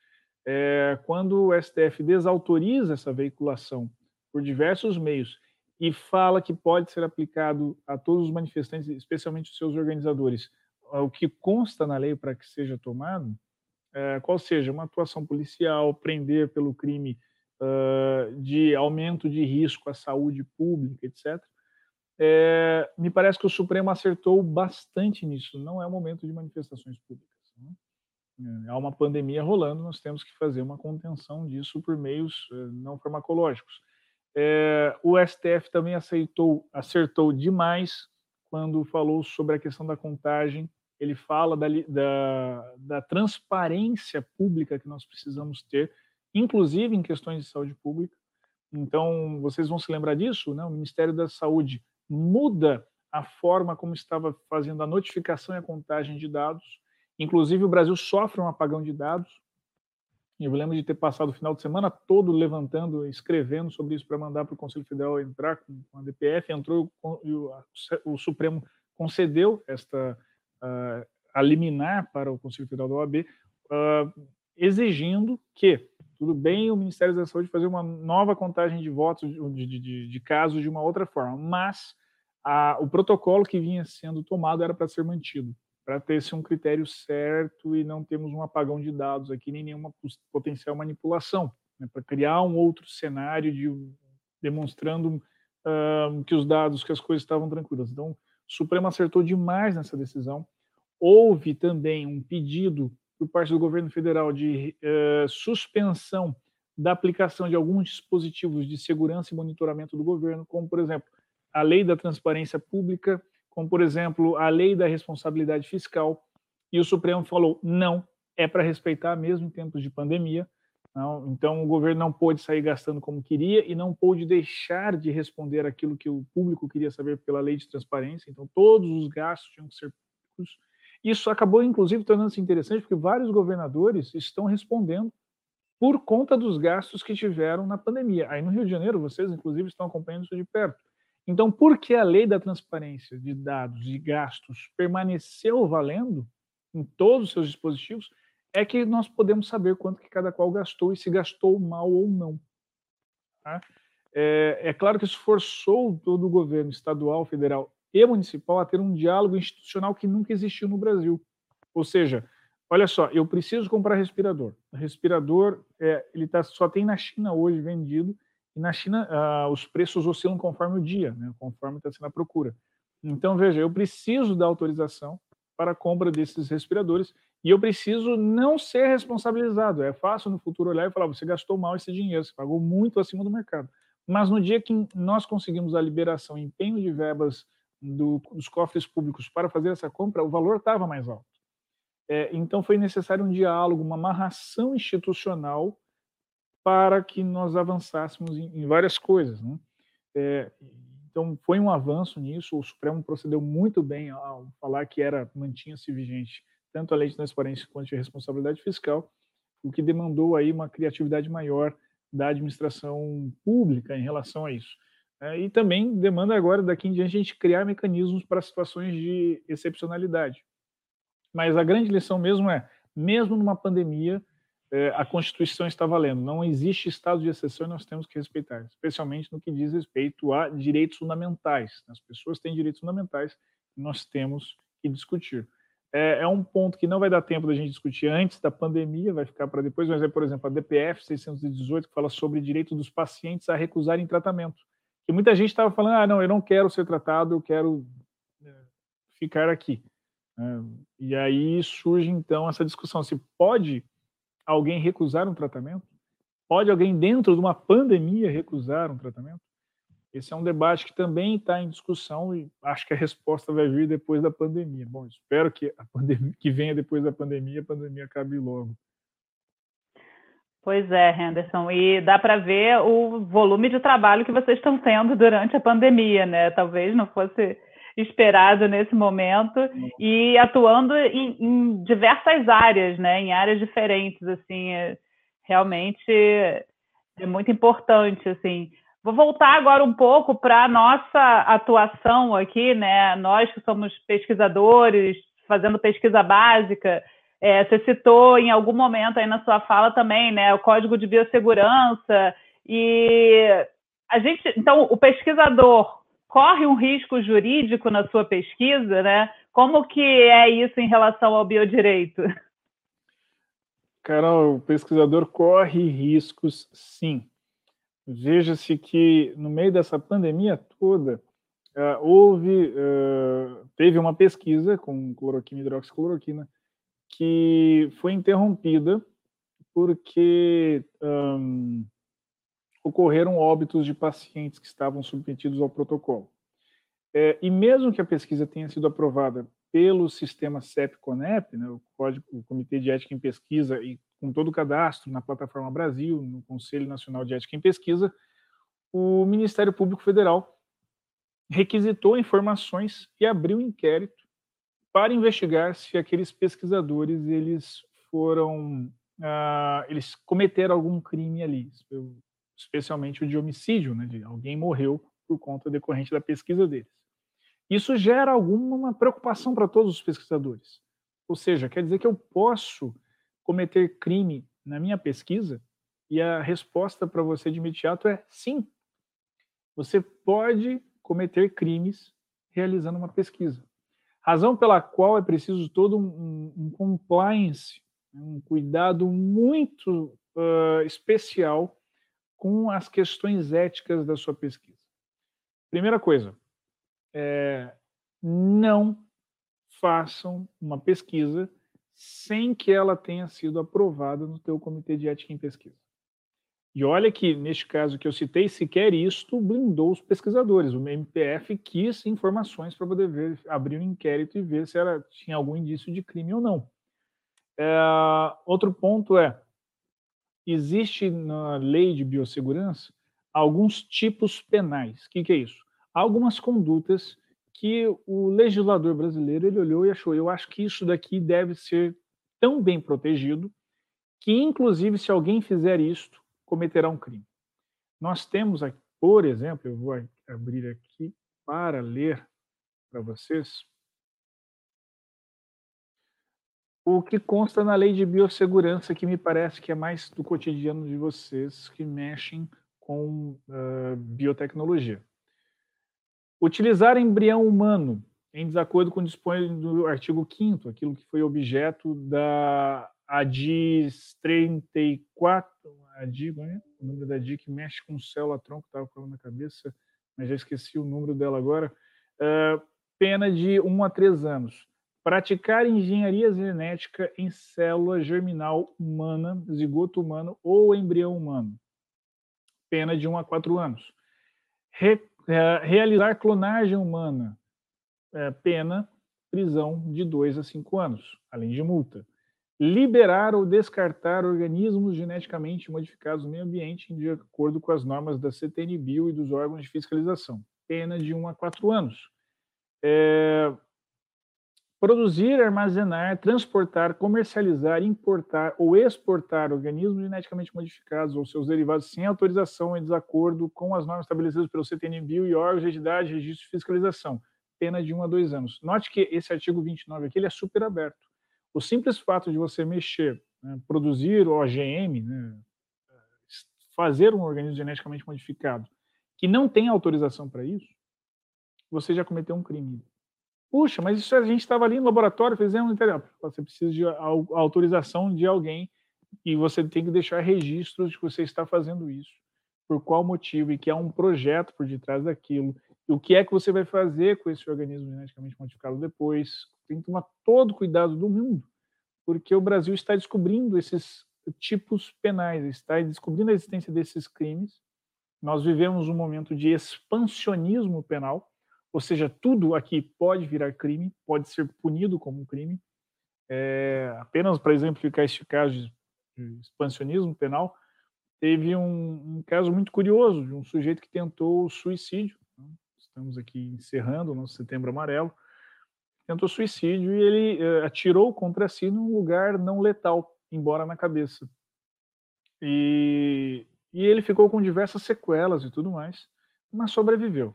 É, quando o STF desautoriza essa veiculação por diversos meios e fala que pode ser aplicado a todos os manifestantes, especialmente os seus organizadores, o que consta na lei para que seja tomado, é, qual seja uma atuação policial, prender pelo crime uh, de aumento de risco à saúde pública, etc. É, me parece que o Supremo acertou bastante nisso. Não é o momento de manifestações públicas. Né? Há uma pandemia rolando, nós temos que fazer uma contenção disso por meios uh, não farmacológicos. É, o STF também aceitou, acertou demais quando falou sobre a questão da contagem. Ele fala da, da, da transparência pública que nós precisamos ter, inclusive em questões de saúde pública. Então, vocês vão se lembrar disso, né? O Ministério da Saúde muda a forma como estava fazendo a notificação e a contagem de dados. Inclusive, o Brasil sofre um apagão de dados. Eu lembro de ter passado o final de semana todo levantando, escrevendo sobre isso para mandar para o Conselho Federal entrar com a DPF. Entrou e o, o Supremo concedeu esta uh, liminar para o Conselho Federal da OAB, uh, exigindo que, tudo bem, o Ministério da Saúde fazer uma nova contagem de votos de, de, de, de casos de uma outra forma, mas a, o protocolo que vinha sendo tomado era para ser mantido para ter esse um critério certo e não termos um apagão de dados aqui, nem nenhuma potencial manipulação, né, para criar um outro cenário de demonstrando uh, que os dados, que as coisas estavam tranquilas. Então, o Supremo acertou demais nessa decisão. Houve também um pedido por parte do governo federal de uh, suspensão da aplicação de alguns dispositivos de segurança e monitoramento do governo, como, por exemplo, a lei da transparência pública, como, por exemplo, a lei da responsabilidade fiscal, e o Supremo falou: não, é para respeitar mesmo em tempos de pandemia. Não, então, o governo não pôde sair gastando como queria e não pôde deixar de responder aquilo que o público queria saber pela lei de transparência. Então, todos os gastos tinham que ser públicos. Isso acabou, inclusive, tornando-se interessante, porque vários governadores estão respondendo por conta dos gastos que tiveram na pandemia. Aí no Rio de Janeiro, vocês, inclusive, estão acompanhando isso de perto. Então, por que a lei da transparência de dados e gastos permaneceu valendo em todos os seus dispositivos, é que nós podemos saber quanto que cada qual gastou e se gastou mal ou não. Tá? É, é, claro que isso forçou todo o governo estadual, federal e municipal a ter um diálogo institucional que nunca existiu no Brasil. Ou seja, olha só, eu preciso comprar respirador. O respirador, é, ele tá, só tem na China hoje vendido e na China, uh, os preços oscilam conforme o dia, né, conforme está sendo a procura. Então, veja, eu preciso da autorização para a compra desses respiradores e eu preciso não ser responsabilizado. É fácil no futuro olhar e falar: você gastou mal esse dinheiro, você pagou muito acima do mercado. Mas no dia que nós conseguimos a liberação, empenho de verbas do, dos cofres públicos para fazer essa compra, o valor estava mais alto. É, então foi necessário um diálogo, uma amarração institucional para que nós avançássemos em, em várias coisas. Né? É, então, foi um avanço nisso. O Supremo procedeu muito bem ao falar que era mantinha-se vigente tanto a lei de transparência quanto de responsabilidade fiscal, o que demandou aí uma criatividade maior da administração pública em relação a isso. É, e também demanda agora, daqui em diante, a gente criar mecanismos para situações de excepcionalidade. Mas a grande lição mesmo é, mesmo numa pandemia, é, a Constituição está valendo. Não existe estado de exceção e nós temos que respeitar, especialmente no que diz respeito a direitos fundamentais. As pessoas têm direitos fundamentais e nós temos que discutir. É, é, um ponto que não vai dar tempo da gente discutir antes da pandemia, vai ficar para depois, mas é, por exemplo, a DPF 618, que fala sobre direito dos pacientes a recusarem tratamento. Que muita gente estava falando, ah, não, eu não quero ser tratado, eu quero é, ficar aqui. É, e aí surge, então, essa discussão, se pode alguém recusar um tratamento? Pode alguém dentro de uma pandemia recusar um tratamento? Esse é um debate que também está em discussão e acho que a resposta vai vir depois da pandemia. Bom, espero que a pandemia que venha depois da pandemia, a pandemia acabe logo. Pois é, Henderson, e dá para ver o volume de trabalho que vocês estão tendo durante a pandemia, né? Talvez não fosse esperado nesse momento e atuando em, em, diversas áreas, né? Em áreas diferentes, assim, é, realmente é muito importante, assim. Vou voltar agora um pouco para a nossa atuação aqui, né? Nós que somos pesquisadores, fazendo pesquisa básica, é, você citou em algum momento aí na sua fala também, né? O Código de Biossegurança e a gente, então, o pesquisador corre um risco jurídico na sua pesquisa, né? Como que é isso em relação ao biodireito? Carol, o pesquisador corre riscos, sim. Veja-se que no meio dessa pandemia toda, uh, houve, uh, teve uma pesquisa com cloroquina e hidroxicloroquina que foi interrompida porque ocorreram óbitos de pacientes que estavam submetidos ao protocolo. É, e mesmo que a pesquisa tenha sido aprovada pelo sistema CEP-CONEP, né, o, Código, o Comitê de Ética em Pesquisa, e com todo o cadastro na plataforma Brasil, no Conselho Nacional de Ética em Pesquisa, o Ministério Público Federal requisitou informações e abriu inquérito para investigar se aqueles pesquisadores eles foram uh, eles cometeram algum crime ali especialmente o de homicídio, né, de alguém morreu por conta decorrente da pesquisa deles. Isso gera alguma preocupação para todos os pesquisadores. Ou seja, quer dizer que eu posso cometer crime na minha pesquisa? E a resposta para você de imediato é sim. Você pode cometer crimes realizando uma pesquisa. Razão pela qual é preciso todo um, um compliance, um cuidado muito uh, especial com as questões éticas da sua pesquisa. Primeira coisa, é, não façam uma pesquisa sem que ela tenha sido aprovada no teu comitê de ética em pesquisa. E olha que, neste caso que eu citei, sequer isto blindou os pesquisadores. O MPF quis informações para poder ver, abrir um inquérito e ver se era, tinha algum indício de crime ou não. É, outro ponto é, existe na lei de biossegurança alguns tipos penais. O que, que é isso? Algumas condutas que o legislador brasileiro ele olhou e achou, eu acho que isso daqui deve ser tão bem protegido que, inclusive, se alguém fizer isto, cometerá um crime. Nós temos aqui, por exemplo, eu vou abrir aqui para ler para vocês o que consta na lei de biossegurança, que me parece que é mais do cotidiano de vocês que mexem com uh, biotecnologia. Utilizar embrião humano em desacordo com o dispõe do artigo 5 aquilo que foi objeto da ADIS 34, ADI, é? o número da ADI que mexe com célula-tronco, estava falando na cabeça, mas já esqueci o número dela agora, uh, pena de 1 a 3 anos praticar engenharia genética em célula germinal humana, zigoto humano ou embrião humano. Pena de 1 a 4 anos. Re, é, realizar clonagem humana. É, pena, prisão de 2 a 5 anos, além de multa. liberar ou descartar organismos geneticamente modificados no meio ambiente de acordo com as normas da CTNBio e dos órgãos de fiscalização. Pena de 1 a 4 anos. É, produzir, armazenar, transportar, comercializar, importar ou exportar organismos geneticamente modificados ou seus derivados sem autorização em desacordo com as normas estabelecidas pelo CTNBio e órgãos de entidade, registro e fiscalização. Pena de 1 a 2 anos. Note que esse artigo 29 aqui ele é super aberto. O simples fato de você mexer, né, produzir OGM, né, fazer um organismo geneticamente modificado que não tem autorização para isso, você já cometeu um crime. Puxa, mas isso a gente estava ali no laboratório, fizemos, entendeu? Você precisa de autorização de alguém e você tem que deixar registros de que você está fazendo isso, por qual motivo e que há um projeto por detrás daquilo. E o que é que você vai fazer com esse organismo geneticamente modificado depois? Tem que tomar todo o cuidado do mundo, porque o Brasil está descobrindo esses tipos penais, está descobrindo a existência desses crimes. Nós vivemos um momento de expansionismo penal ou seja, tudo aqui pode virar crime, pode ser punido como um crime. É, apenas para exemplificar este caso de, expansionismo penal, teve um, um, caso muito curioso de um sujeito que tentou suicídio. Né? Estamos aqui encerrando o nosso Setembro Amarelo. Tentou suicídio e ele é, atirou contra si num lugar não letal, embora na cabeça. E, e ele ficou com diversas sequelas e tudo mais, mas sobreviveu.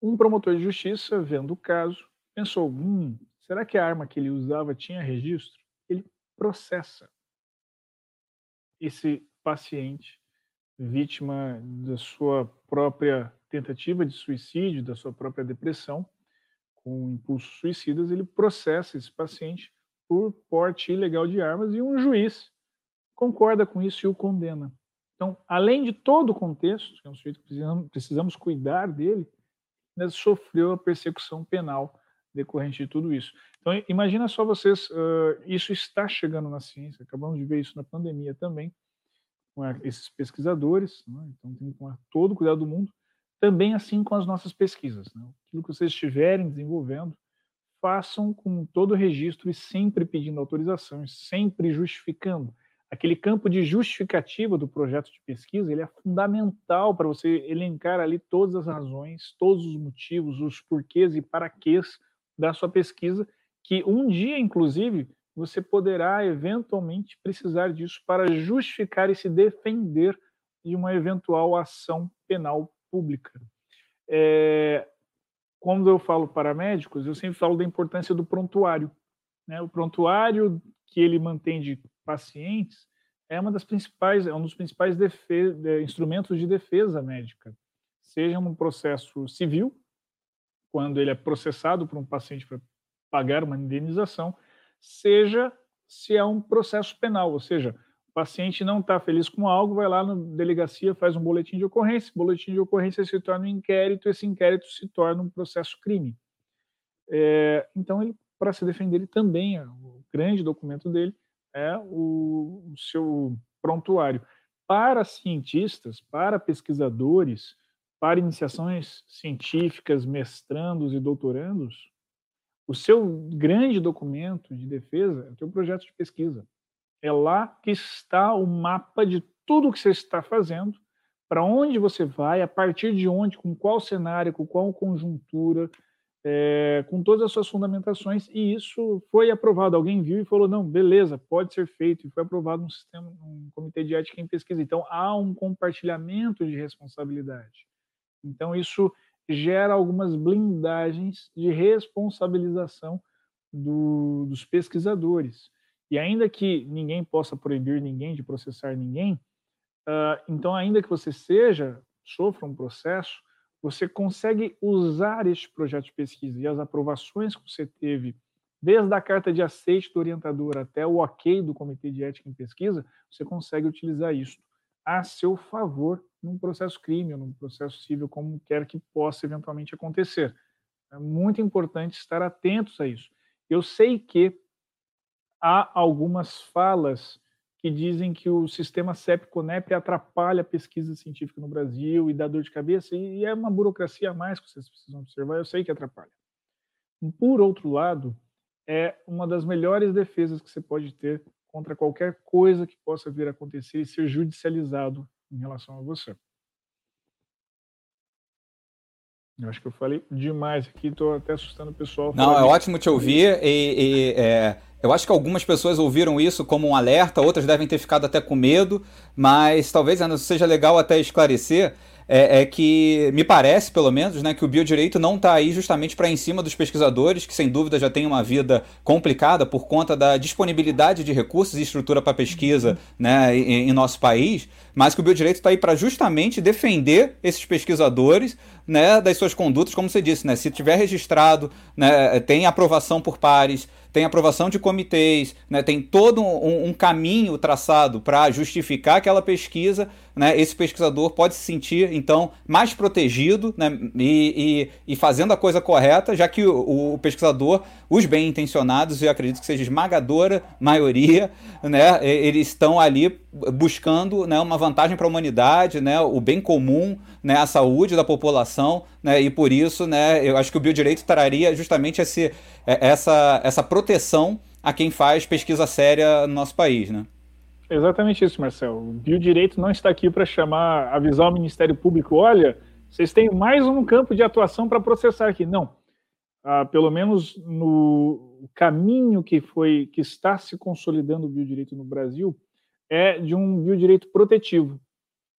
Um promotor de justiça, vendo o caso, pensou: hum, será que a arma que ele usava tinha registro? Ele processa esse paciente, vítima da sua própria tentativa de suicídio, da sua própria depressão, com impulsos suicidas, ele processa esse paciente por porte ilegal de armas e um juiz concorda com isso e o condena. Então, além de todo o contexto, que é um sujeito que precisamos, precisamos cuidar dele, né, sofreu a persecução penal decorrente de tudo isso. Então, imagina só vocês, uh, isso está chegando na ciência, acabamos de ver isso na pandemia também, com esses pesquisadores, né, então tem que tomar todo o cuidado do mundo, também assim com as nossas pesquisas. Né, aquilo que vocês estiverem desenvolvendo, façam com todo o registro e sempre pedindo autorização, sempre justificando aquele campo de justificativa do projeto de pesquisa, ele é fundamental para você elencar ali todas as razões, todos os motivos, os porquês e paraquês da sua pesquisa, que um dia, inclusive, você poderá eventualmente precisar disso para justificar e se defender de uma eventual ação penal pública. É, quando eu falo para médicos, eu sempre falo da importância do prontuário. Né? O prontuário que ele mantém de pacientes é uma das principais, é um dos principais instrumentos de defesa médica, seja um processo civil, quando ele é processado por um paciente para pagar uma indenização, seja se é um processo penal, ou seja, o paciente não está feliz com algo, vai lá na delegacia, faz um boletim de ocorrência, boletim de ocorrência se torna um inquérito, esse inquérito se torna um processo crime. É, então, para se defender, ele também, o grande documento dele é o, o seu prontuário. Para cientistas, para pesquisadores, para iniciações científicas, mestrandos e doutorandos, o seu grande documento de defesa é o seu projeto de pesquisa. É lá que está o mapa de tudo que você está fazendo, para onde você vai, a partir de onde, com qual cenário, com qual conjuntura, é, com todas as suas fundamentações, e isso foi aprovado. Alguém viu e falou: não, beleza, pode ser feito, e foi aprovado um sistema, um comitê de ética em pesquisa. Então, há um compartilhamento de responsabilidade. Então, isso gera algumas blindagens de responsabilização do, dos pesquisadores. E ainda que ninguém possa proibir ninguém de processar ninguém, uh, então, ainda que você seja, sofra um processo, você consegue usar este projeto de pesquisa e as aprovações que você teve, desde a carta de aceite do orientador até o ok do Comitê de Ética em Pesquisa, você consegue utilizar isso a seu favor num processo crime num processo civil, como quer que possa eventualmente acontecer. É muito importante estar atentos a isso. Eu sei que há algumas falas que dizem que o sistema CEP-CONEP atrapalha a pesquisa científica no Brasil e dá dor de cabeça, e é uma burocracia a mais que vocês precisam observar, eu sei que atrapalha. Por outro lado, é uma das melhores defesas que você pode ter contra qualquer coisa que possa vir a acontecer e ser judicializado em relação a você. Eu acho que eu falei demais aqui, estou até assustando o pessoal. Não, é ótimo te ouvir e, e é, eu acho que algumas pessoas ouviram isso como um alerta, outras devem ter ficado até com medo, mas talvez seja legal até esclarecer é, é, que me parece, pelo menos, né, que o biodireito não está aí justamente para em cima dos pesquisadores, que sem dúvida já têm uma vida complicada por conta da disponibilidade de recursos e estrutura para pesquisa né, em, em, nosso país, mas que o biodireito está aí para justamente defender esses pesquisadores né, das suas condutas, como você disse, né, se tiver registrado, né, tem aprovação por pares, tem aprovação de comitês, né, tem todo um, um caminho traçado para justificar aquela pesquisa, né, esse pesquisador pode se sentir, então, mais protegido né, e, e, e fazendo a coisa correta, já que o, o, pesquisador, os bem intencionados, eu acredito que seja esmagadora maioria, né, eles estão ali buscando né, uma vantagem para a humanidade, né, o bem comum, né, a saúde da população, né, e por isso né, eu acho que o biodireito traria justamente esse, é, essa, essa proteção a quem faz pesquisa séria no nosso país. Né? Exatamente isso, Marcelo. O biodireito não está aqui para chamar, avisar o Ministério Público, olha, vocês têm mais um campo de atuação para processar aqui. Não. Ah, pelo menos no caminho que foi que está se consolidando o biodireito no Brasil, é de um biodireito protetivo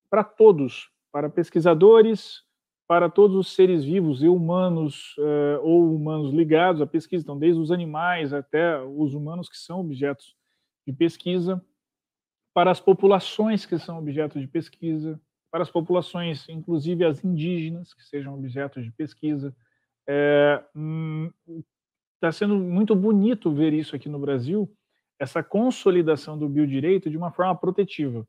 para todos, para pesquisadores, para todos os seres vivos e humanos uh, ou humanos ligados à pesquisa, então desde os animais até os humanos que são objetos de pesquisa, para as populações que são objetos de pesquisa, para as populações, inclusive as indígenas, que sejam objetos de pesquisa. Está é, hum, tá sendo muito bonito ver isso aqui no Brasil, essa consolidação do biodireito de uma forma protetiva.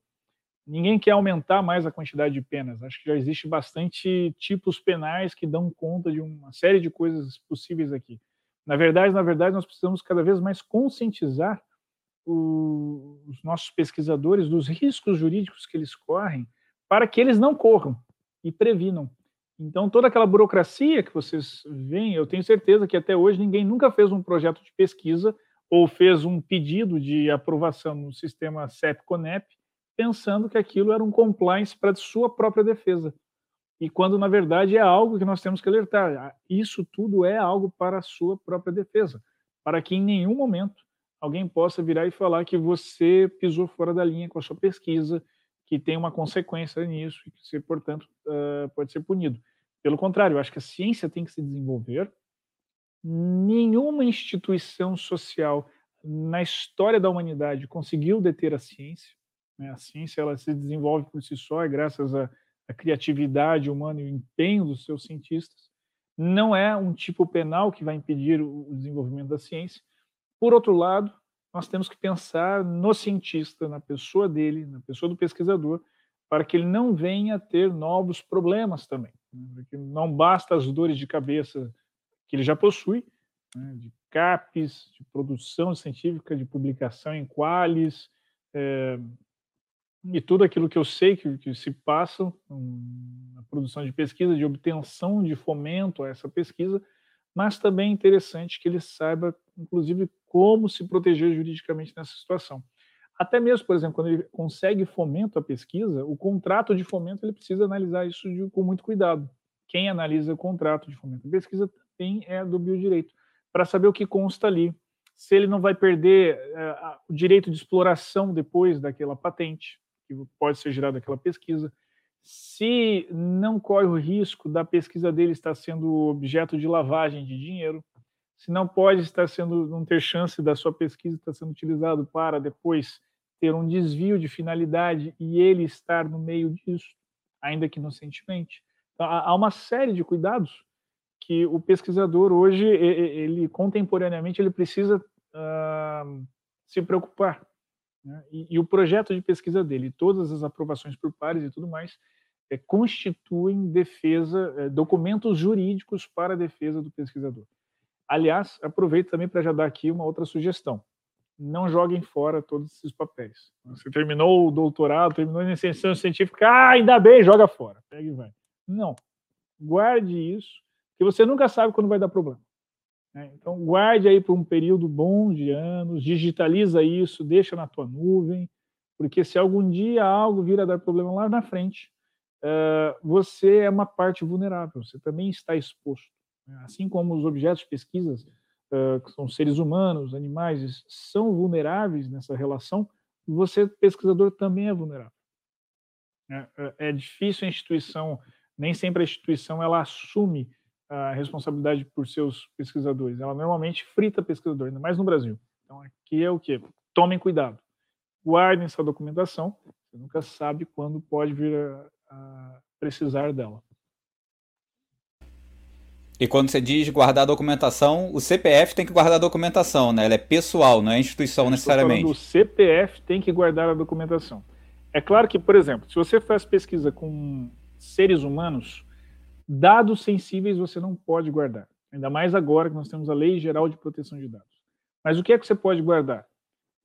Ninguém quer aumentar mais a quantidade de penas. Acho que já existe bastante tipos penais que dão conta de uma série de coisas possíveis aqui. Na verdade, na verdade, nós precisamos cada vez mais conscientizar os nossos pesquisadores dos riscos jurídicos que eles correm para que eles não corram e previnam. Então, toda aquela burocracia que vocês veem, eu tenho certeza que até hoje ninguém nunca fez um projeto de pesquisa ou fez um pedido de aprovação no sistema CEP-CONEP, pensando que aquilo era um compliance para sua própria defesa. E quando, na verdade, é algo que nós temos que alertar. Ah, isso tudo é algo para a sua própria defesa, para que em nenhum momento alguém possa virar e falar que você pisou fora da linha com a sua pesquisa, que tem uma consequência nisso e que você, portanto, uh, pode ser punido. Pelo contrário, eu acho que a ciência tem que se desenvolver nenhuma instituição social na história da humanidade conseguiu deter a ciência. Né? A ciência ela se desenvolve por si só, é graças à, à criatividade humana e o empenho dos seus cientistas. Não é um tipo penal que vai impedir o desenvolvimento da ciência. Por outro lado, nós temos que pensar no cientista, na pessoa dele, na pessoa do pesquisador, para que ele não venha ter novos problemas também. Né? Porque não basta as dores de cabeça que ele já possui, né, de CAPES, de produção científica, de publicação em qualis, é, e tudo aquilo que eu sei que, que se passa na produção de pesquisa, de obtenção de fomento a essa pesquisa, mas também é interessante que ele saiba, inclusive, como se proteger juridicamente nessa situação. Até mesmo, por exemplo, quando ele consegue fomento à pesquisa, o contrato de fomento ele precisa analisar isso de, com muito cuidado. Quem analisa o contrato de fomento à pesquisa tem é do biodireito, para saber o que consta ali, se ele não vai perder é, o direito de exploração depois daquela patente, que pode ser gerada daquela pesquisa, se não corre o risco da pesquisa dele estar sendo objeto de lavagem de dinheiro, se não pode estar sendo, não ter chance da sua pesquisa estar sendo utilizado para depois ter um desvio de finalidade e ele estar no meio disso, ainda que inocentemente. Então, há uma série de cuidados que o pesquisador hoje, ele contemporaneamente, ele precisa uh, se preocupar. Né? E, e, o projeto de pesquisa dele, todas as aprovações por pares e tudo mais, é, constituem defesa, é, documentos jurídicos para a defesa do pesquisador. Aliás, aproveito também para já dar aqui uma outra sugestão. Não joguem fora todos esses papéis. Você terminou o doutorado, terminou a iniciação científica, ah, ainda bem, joga fora. Pega e vai. Não. Guarde isso que você nunca sabe quando vai dar problema. Né? Então, guarde aí por um período bom de anos, digitaliza isso, deixa na tua nuvem, porque se algum dia algo vir a dar problema lá na frente, uh, você é uma parte vulnerável, você também está exposto. Né? Assim como os objetos de pesquisa, uh, que são seres humanos, animais, são vulneráveis nessa relação, você, pesquisador, também é vulnerável. É, é, é difícil a instituição, nem sempre a instituição ela assume a responsabilidade por seus pesquisadores. Ela normalmente frita pesquisador, ainda mais no Brasil. Então, aqui é o quê? Tomem cuidado. Guardem essa documentação. Você nunca sabe quando pode vir a, a precisar dela. E quando você diz guardar a documentação, o CPF tem que guardar a documentação, né? Ela é pessoal, não é instituição Eu necessariamente. O CPF tem que guardar a documentação. É claro que, por exemplo, se você faz pesquisa com seres humanos, dados sensíveis você não pode guardar. Ainda mais agora que nós temos a Lei Geral de Proteção de Dados. Mas o que é que você pode guardar?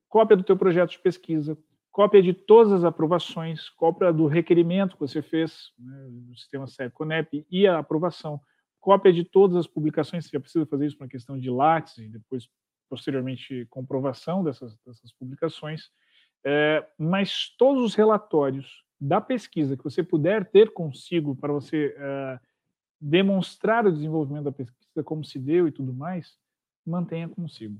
Cópia do teu projeto de pesquisa, cópia de todas as aprovações, cópia do requerimento que você fez né, no sistema CEP-CONEP e a aprovação, cópia de todas as publicações, você precisa fazer isso para questão de Lattes e depois, posteriormente, comprovação dessas, dessas publicações, é, mas todos os relatórios da pesquisa que você puder ter consigo para você é, demonstrar o desenvolvimento da pesquisa, como se deu e tudo mais, mantenha consigo.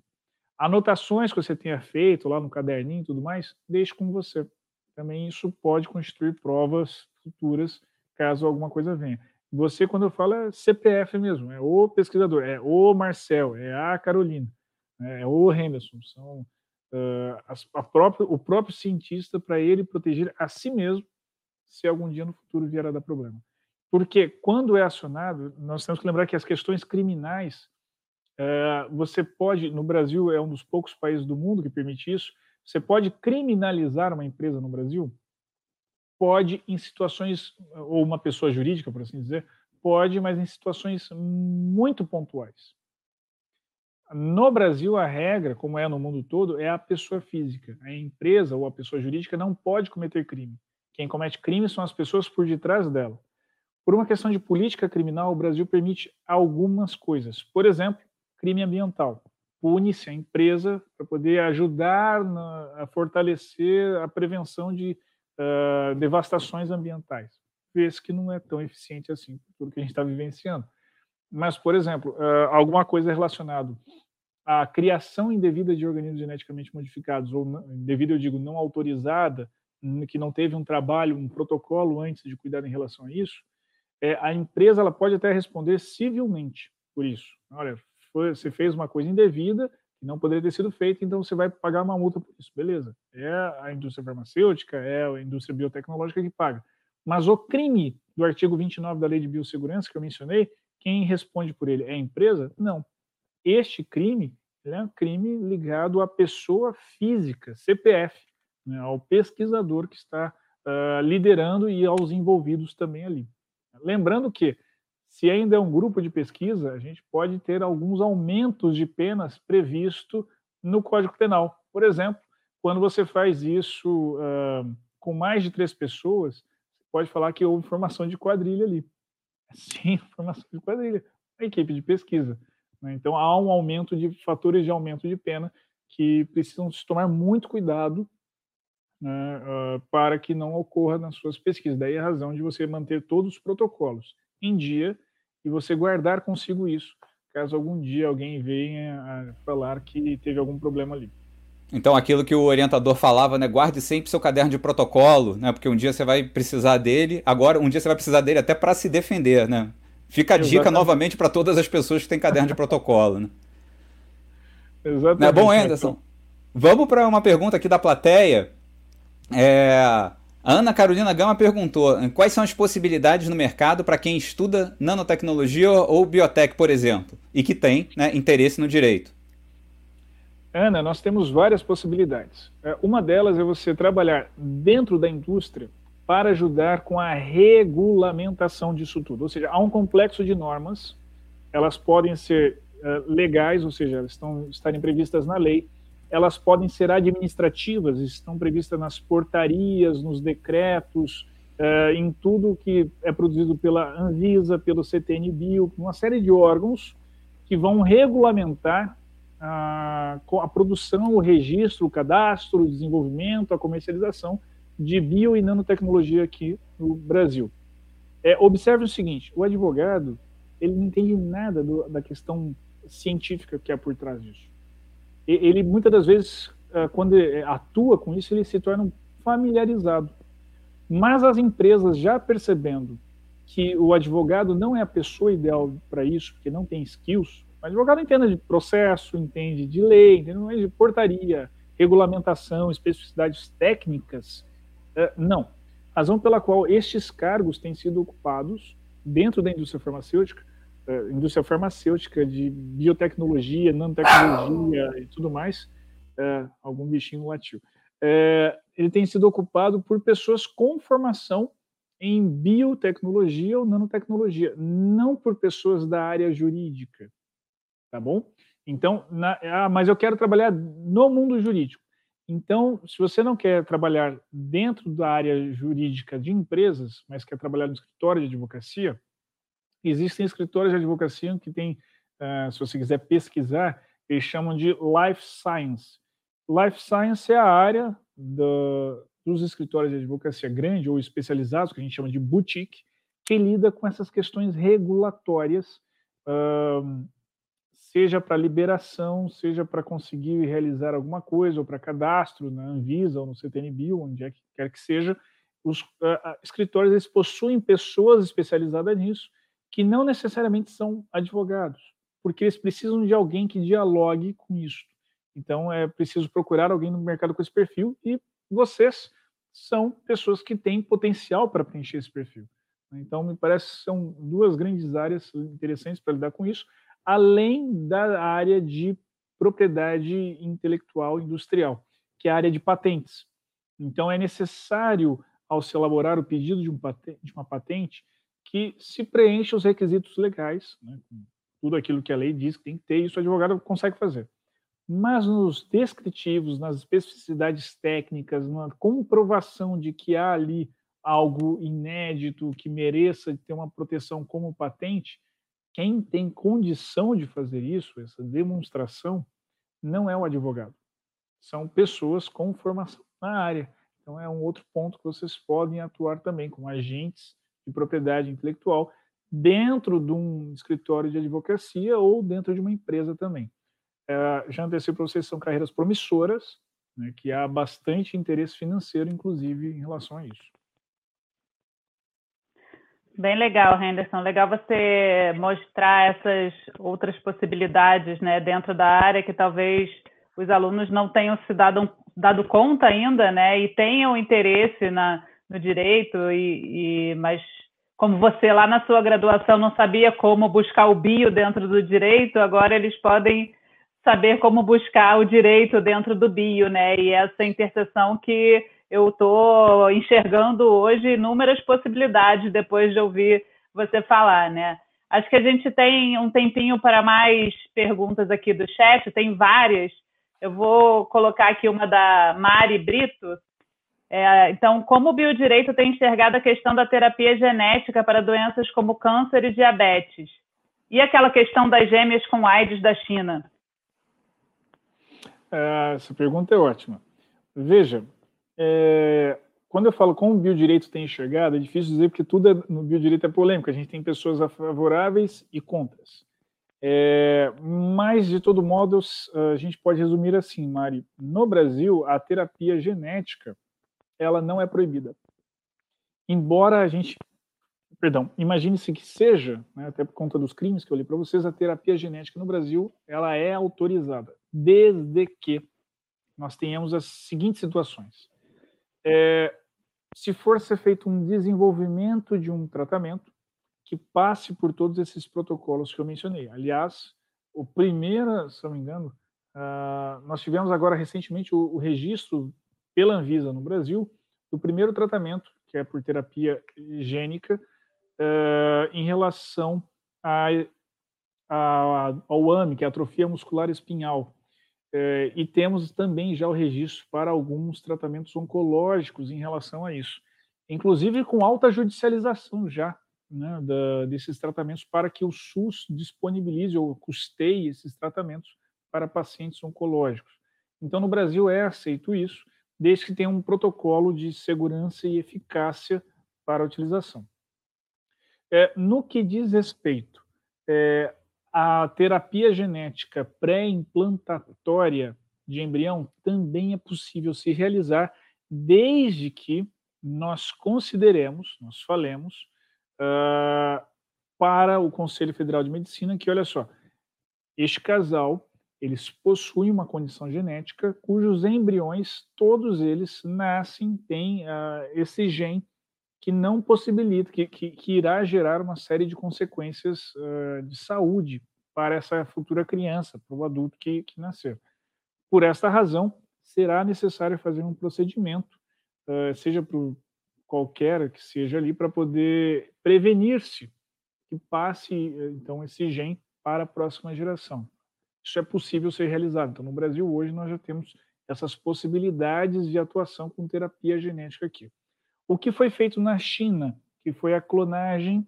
Anotações que você tenha feito lá no caderninho e tudo mais, deixe com você. Também isso pode constituir provas futuras, caso alguma coisa venha. Você, quando eu falo, é CPF mesmo, é o pesquisador, é o Marcel, é a Carolina, né, é o Henderson. São uh, a, a o próprio cientista para ele proteger a si mesmo se algum dia no futuro vier a dar problema. Porque quando é acionado, nós temos que lembrar que as questões criminais, uh, você pode, no Brasil é um dos poucos países do mundo que permite isso, você pode criminalizar uma empresa no Brasil pode em situações, ou uma pessoa jurídica, por assim dizer, pode, mas em situações muito pontuais. No Brasil, a regra, como é no mundo todo, é a pessoa física. A empresa ou a pessoa jurídica não pode cometer crime. Quem comete crime são as pessoas por detrás dela. Por uma questão de política criminal, o Brasil permite algumas coisas. Por exemplo, crime ambiental. Pune-se a empresa para poder ajudar na, a fortalecer a prevenção de uh, devastações ambientais. Vê-se que não é tão eficiente assim, tudo que a gente está vivenciando. Mas, por exemplo, uh, alguma coisa relacionada à criação indevida de organismos geneticamente modificados, ou indevida, eu digo, não autorizada, que não teve um trabalho, um protocolo antes de cuidar em relação a isso, é, a empresa ela pode até responder civilmente por isso. Olha, foi, você fez uma coisa indevida, que não poderia ter sido feita, então você vai pagar uma multa por isso. Beleza. É a indústria farmacêutica, é a indústria biotecnológica que paga. Mas o crime do artigo 29 da Lei de Biossegurança, que eu mencionei, quem responde por ele é a empresa? Não. Este crime é um crime ligado à pessoa física, CPF, né, ao pesquisador que está uh, liderando e aos envolvidos também ali. Lembrando que se ainda é um grupo de pesquisa, a gente pode ter alguns aumentos de penas previsto no Código Penal. Por exemplo, quando você faz isso uh, com mais de três pessoas, pode falar que houve formação de quadrilha ali. Sim, formação de quadrilha. A equipe de pesquisa. Né? Então, há um aumento de fatores de aumento de pena que precisam se tomar muito cuidado né, uh, para que não ocorra nas suas pesquisas. Daí a razão de você manter todos os protocolos em dia e você guardar consigo isso, caso algum dia alguém venha a falar que teve algum problema ali. Então, aquilo que o orientador falava, né? Guarde sempre seu caderno de protocolo, né? Porque um dia você vai precisar dele. Agora, um dia você vai precisar dele até para se defender, né? Fica a Exatamente. dica novamente para todas as pessoas que têm caderno de protocolo, né? Exatamente. Não é bom, Anderson? Vamos para uma pergunta aqui da plateia. É, a Ana Carolina Gama perguntou: quais são as possibilidades no mercado para quem estuda nanotecnologia ou biotech, por exemplo, e que tem né, interesse no direito? Ana, nós temos várias possibilidades. É, uma delas é você trabalhar dentro da indústria para ajudar com a regulamentação disso tudo. Ou seja, há um complexo de normas, elas podem ser uh, legais, ou seja, estão estarem previstas na lei, elas podem ser administrativas, estão previstas nas portarias, nos decretos, uh, em tudo que é produzido pela Anvisa, pelo CTN Bio, uma série de órgãos que vão regulamentar a, a produção, o registro, o cadastro, o desenvolvimento, a comercialização de bio e nanotecnologia aqui no Brasil. É, observe o seguinte: o advogado ele não entende nada do, da questão científica que é por trás disso. Ele muitas das vezes, ah, quando atua com isso, ele se torna familiarizado. Mas as empresas já percebendo que o advogado não é a pessoa ideal para isso, porque não tem skills, o advogado entende de processo, entende de lei, entende de portaria, regulamentação, especificidades técnicas, uh, não. Razão pela qual estes cargos têm sido ocupados dentro da indústria farmacêutica, indústria farmacêutica de biotecnologia, nanotecnologia e tudo mais, uh, algum bichinho latiu. ele tem sido ocupado por pessoas com formação em biotecnologia ou nanotecnologia, não por pessoas da área jurídica, tá bom? Então, na, ah, mas eu quero trabalhar no mundo jurídico. Então, se você não quer trabalhar dentro da área jurídica de empresas, mas quer trabalhar no escritório de advocacia, existem escritórios de advocacia que tem, uh, se você quiser pesquisar, eles chamam de life science. Life science é a área do, dos escritórios de advocacia grande ou especializados, que a gente chama de boutique, que lida com essas questões regulatórias, uh, seja para liberação, seja para conseguir realizar alguma coisa, ou para cadastro na Anvisa ou no CTNB, onde é que quer que seja, os uh, escritórios eles possuem pessoas especializadas nisso, que não necessariamente são advogados, porque eles precisam de alguém que dialogue com isso. Então, é preciso procurar alguém no mercado com esse perfil e vocês são pessoas que têm potencial para preencher esse perfil. Então, me parece que são duas grandes áreas interessantes para lidar com isso, além da área de propriedade intelectual industrial, que é a área de patentes. Então, é necessário, ao se elaborar o pedido de, um patente, de uma patente, que se preencha os requisitos legais, né, tudo aquilo que a lei diz que tem que ter, isso o advogado consegue fazer. Mas nos descritivos, nas especificidades técnicas, na comprovação de que há ali algo inédito que mereça ter uma proteção como patente, quem tem condição de fazer isso, essa demonstração, não é o advogado. São pessoas com formação na área. Então, é um outro ponto que vocês podem atuar também como agentes de propriedade intelectual dentro de um escritório de advocacia ou dentro de uma empresa também. É, já antecipo para vocês, são carreiras promissoras, né, que há bastante interesse financeiro, inclusive, em relação a isso. Bem legal, Henderson. Legal você mostrar essas outras possibilidades né, dentro da área que talvez os alunos não tenham se dado, dado conta ainda, né? E tenham interesse na, no direito, e, e, mas como você lá na sua graduação não sabia como buscar o bio dentro do direito, agora eles podem saber como buscar o direito dentro do bio, né? E essa interseção que eu estou enxergando hoje inúmeras possibilidades depois de ouvir você falar, né? Acho que a gente tem um tempinho para mais perguntas aqui do chat, tem várias. Eu vou colocar aqui uma da Mari Brito. É, então, como o biodireito tem enxergado a questão da terapia genética para doenças como câncer e diabetes? E aquela questão das gêmeas com AIDS da China? É, essa pergunta é ótima. Veja, é, quando eu falo como o biodireito tem enxergado, é difícil dizer porque tudo é, no biodireito é polêmico. A gente tem pessoas favoráveis e contras. É, mas, de todo modo, a gente pode resumir assim, Mari. No Brasil, a terapia genética ela não é proibida. Embora a gente, perdão, imagine-se que seja, né, até por conta dos crimes que eu li para vocês, a terapia genética no Brasil ela é autorizada, desde que nós tenhamos as seguintes situações é, se for ser feito um desenvolvimento de um tratamento que passe por todos esses protocolos que eu mencionei. Aliás, o primeiro, se não me engano, uh, nós tivemos agora recentemente o, o, registro pela Anvisa no Brasil do primeiro tratamento, que é por terapia gênica, uh, em relação a, a, ao AME, que é atrofia muscular espinhal, é, e temos também já o registro para alguns tratamentos oncológicos em relação a isso, inclusive com alta judicialização já né, da, desses tratamentos para que o SUS disponibilize ou custeie esses tratamentos para pacientes oncológicos. Então, no Brasil é aceito isso, desde que tenha um protocolo de segurança e eficácia para a utilização. É, no que diz respeito é, à terapia genética pré-implantatória de embrião, também é possível se realizar, desde que nós consideremos, nós falemos, uh, para o Conselho Federal de Medicina que, olha só, este casal, eles possuem uma condição genética cujos embriões, todos eles nascem, têm uh, esse gene que não possibilita, que, que, que, irá gerar uma série de consequências uh, de saúde para essa futura criança, para o adulto que, que nascer. Por esta razão, será necessário fazer um procedimento, uh, seja por qualquer que seja ali, para poder prevenir-se que passe então esse gene para a próxima geração. Isso é possível ser realizado. Então, no Brasil hoje nós já temos essas possibilidades de atuação com terapia genética aqui. O que foi feito na China, que foi a clonagem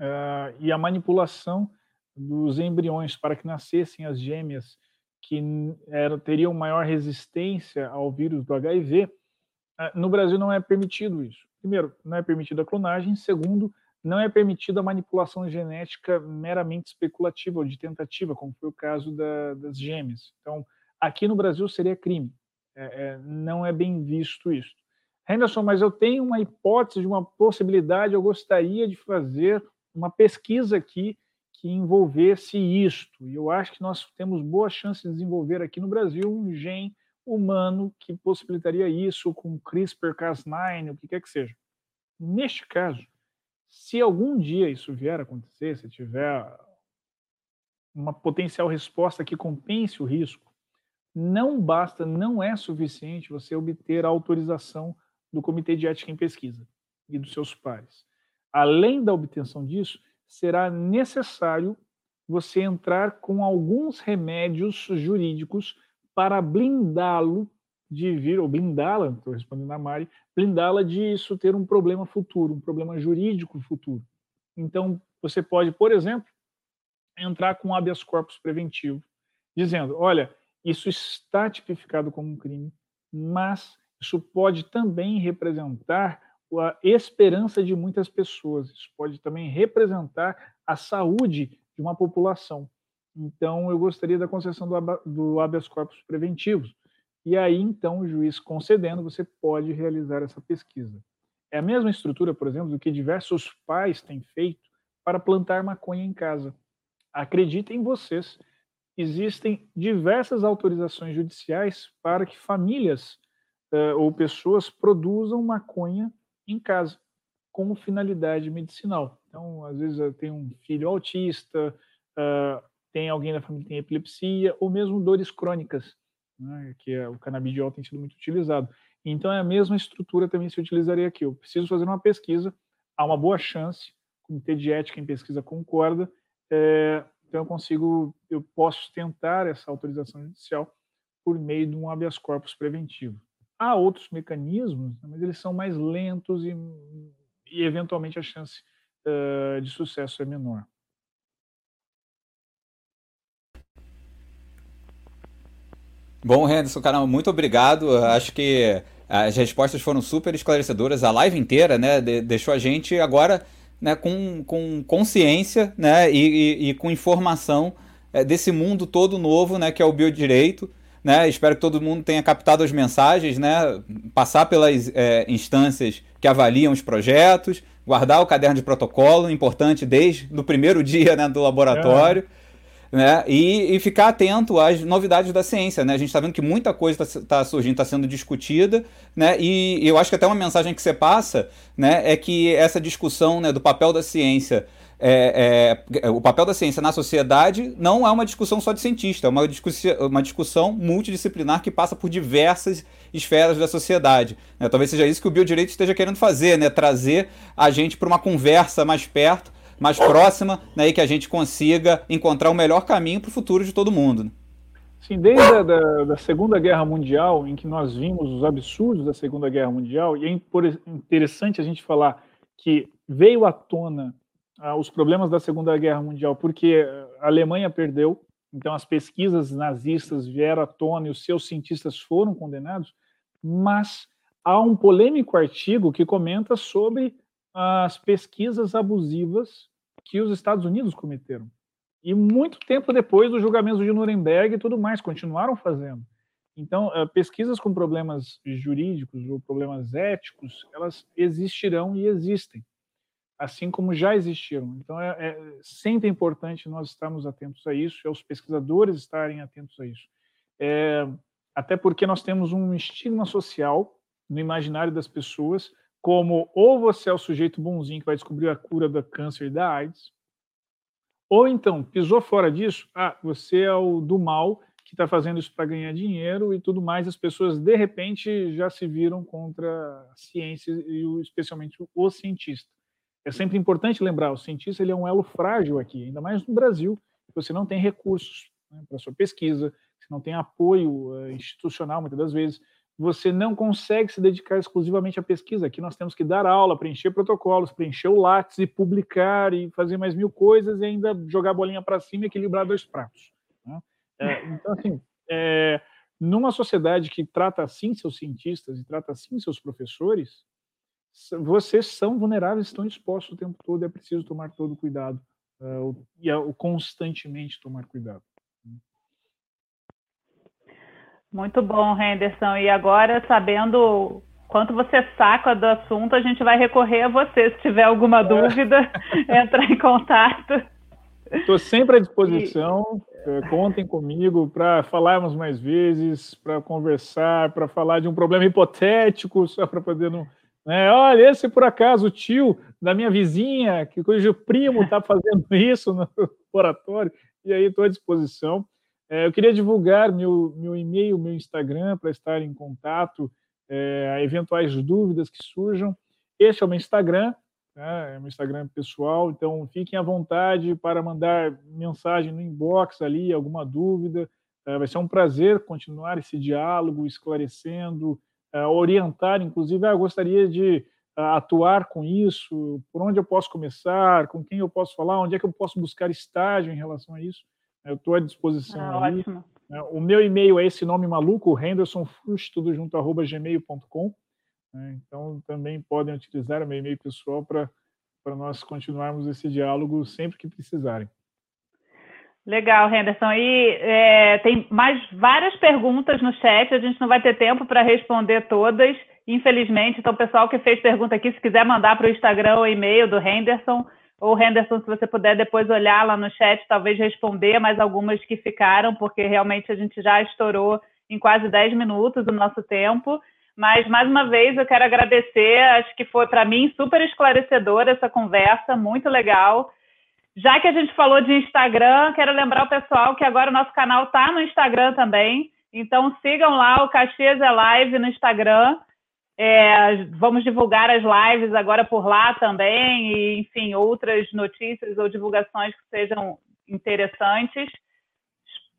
uh, e a manipulação dos embriões para que nascessem as gêmeas que era, teriam maior resistência ao vírus do HIV, uh, ah, no Brasil não é permitido isso. Primeiro, não é permitida a clonagem. Segundo, não é permitida a manipulação genética meramente especulativa ou de tentativa, como foi o caso da, das gêmeas. Então, aqui no Brasil seria crime. É, é, não é bem visto isso. Henderson, mas eu tenho uma hipótese de uma possibilidade, eu gostaria de fazer uma pesquisa aqui que envolvesse isto. E eu acho que nós temos boa chance de desenvolver aqui no Brasil um gene humano que possibilitaria isso com CRISPR-Cas9, o que quer que seja. Neste caso, se algum dia isso vier a acontecer, se tiver uma potencial resposta que compense o risco, não basta, não é suficiente você obter a autorização do Comitê de Ética em Pesquisa e dos seus pares. Além da obtenção disso, será necessário você entrar com alguns remédios jurídicos para blindá-lo de vir, ou blindá-la, estou respondendo a Mari, blindá-la de isso ter um problema futuro, um problema jurídico futuro. Então, você pode, por exemplo, entrar com habeas corpus preventivo, dizendo: olha, isso está tipificado como um crime, mas isso pode também representar a esperança de muitas pessoas, isso pode também representar a saúde de uma população. Então, eu gostaria da concessão do habeas corpus preventivos. E aí, então, o juiz concedendo, você pode realizar essa pesquisa. É a mesma estrutura, por exemplo, do que diversos pais têm feito para plantar maconha em casa. Acreditem vocês, existem diversas autorizações judiciais para que famílias uh, ou pessoas produzam maconha em casa, como finalidade medicinal. Então, às vezes, tem um filho autista, uh, tem alguém da família que tem epilepsia, ou mesmo dores crônicas, né, que é, o canabidiol tem sido muito utilizado. Então, é a mesma estrutura também se utilizaria aqui. Eu preciso fazer uma pesquisa, há uma boa chance, o Comitê de Ética em Pesquisa concorda, é, então eu consigo, eu posso tentar essa autorização judicial por meio de um habeas corpus preventivo. Há outros mecanismos, né, mas eles são mais lentos e, e eventualmente a chance uh, de sucesso é menor. Bom, Henderson, caramba, muito obrigado. Acho que as respostas foram super esclarecedoras. A live inteira, né, deixou a gente agora né, com, com consciência né, e, e, e com informação é, desse mundo todo novo né, que é o biodireito. Né? Espero que todo mundo tenha captado as mensagens, né? passar pelas é, instâncias que avaliam os projetos, guardar o caderno de protocolo, importante desde o primeiro dia né, do laboratório. É. Né? E, e, ficar atento às novidades da ciência. Né? A gente está vendo que muita coisa está tá surgindo, está sendo discutida, né? e, e eu acho que até uma mensagem que você passa né, é que essa discussão né, do papel da ciência é, é, o papel da ciência na sociedade não é uma discussão só de cientista, é uma, discussão, uma discussão multidisciplinar que passa por diversas esferas da sociedade. Né? Talvez seja isso que o biodireito esteja querendo fazer, né? trazer a gente para uma conversa mais perto, mais próxima, né? e que a gente consiga encontrar o melhor caminho para o futuro de todo mundo. Sim, desde a da, da, Segunda Guerra Mundial, em que nós vimos os absurdos da Segunda Guerra Mundial, e é interessante a gente falar que veio à tona ah, os problemas da Segunda Guerra Mundial porque a Alemanha perdeu, então as pesquisas nazistas vieram à tona e os seus cientistas foram condenados, mas há um polêmico artigo que comenta sobre as pesquisas abusivas que os Estados Unidos cometeram. E muito tempo depois do julgamento de Nuremberg e tudo mais, continuaram fazendo. Então, eh, pesquisas com problemas jurídicos ou problemas éticos, elas existirão e existem, assim como já existiram. Então, é, é sempre importante nós estarmos atentos a isso, é os pesquisadores estarem atentos a isso. É, até porque nós temos um estigma social no imaginário das pessoas, como ou você é o sujeito bonzinho que vai descobrir a cura do câncer e da AIDS, ou então, pisou fora disso, ah, você é o do mal que está fazendo isso para ganhar dinheiro e tudo mais. As pessoas, de repente, já se viram contra a ciência e especialmente o cientista. É sempre importante lembrar, o cientista ele é um elo frágil aqui, ainda mais no Brasil, que você não tem recursos né, para sua pesquisa, você não tem apoio uh, institucional, muitas das vezes, você não consegue se dedicar exclusivamente à pesquisa. Aqui nós temos que dar aula, preencher protocolos, preencher o Lattes e publicar e fazer mais mil coisas e ainda jogar a bolinha para cima e equilibrar dois pratos. Né? É, então, assim, é, numa sociedade que trata assim seus cientistas e trata assim seus professores, vocês são vulneráveis, estão expostos o tempo todo, é preciso tomar todo cuidado uh, e uh, constantemente tomar cuidado. Muito bom, Henderson. E agora, sabendo quanto você saca do assunto, a gente vai recorrer a você. Se tiver alguma é. dúvida, entrar em contato. Estou sempre à disposição. E... Contem comigo para falarmos mais vezes, para conversar, para falar de um problema hipotético, só para poder não. Né? Olha, esse por acaso o tio da minha vizinha, que cujo primo está fazendo isso no laboratório, e aí estou à disposição. É, eu queria divulgar meu, meu e-mail, meu Instagram, para estar em contato, é, eventuais dúvidas que surjam. Este é o meu Instagram, né, é o meu Instagram pessoal, então fiquem à vontade para mandar mensagem no inbox ali, alguma dúvida. É, vai ser um prazer continuar esse diálogo, esclarecendo, é, orientar, inclusive, ah, gostaria de ah, atuar com isso, por onde eu posso começar, com quem eu posso falar, onde é que eu posso buscar estágio em relação a isso. Eu estou à disposição ah, ali. Ótimo. É, o meu e-mail é esse nome maluco, hendersonfrust, tudo junto, arroba gmail.com. Né? Então, também podem utilizar o meu e-mail pessoal para nós continuarmos esse diálogo sempre que precisarem. Legal, Henderson. E é, tem mais várias perguntas no chat, a gente não vai ter tempo para responder todas, infelizmente. Então, o pessoal que fez pergunta aqui, se quiser mandar para o Instagram o e-mail do Henderson, ou Henderson, se você puder depois olhar lá no chat, talvez responder mais algumas que ficaram, porque realmente a gente já estourou em quase 10 minutos o nosso tempo. Mas, mais uma vez, eu quero agradecer. Acho que foi, para mim, super esclarecedora essa conversa, muito legal. Já que a gente falou de Instagram, quero lembrar o pessoal que agora o nosso canal está no Instagram também. Então, sigam lá o Caxias é Live no Instagram. É, vamos divulgar as lives agora por lá também, e, enfim, outras notícias ou divulgações que sejam interessantes.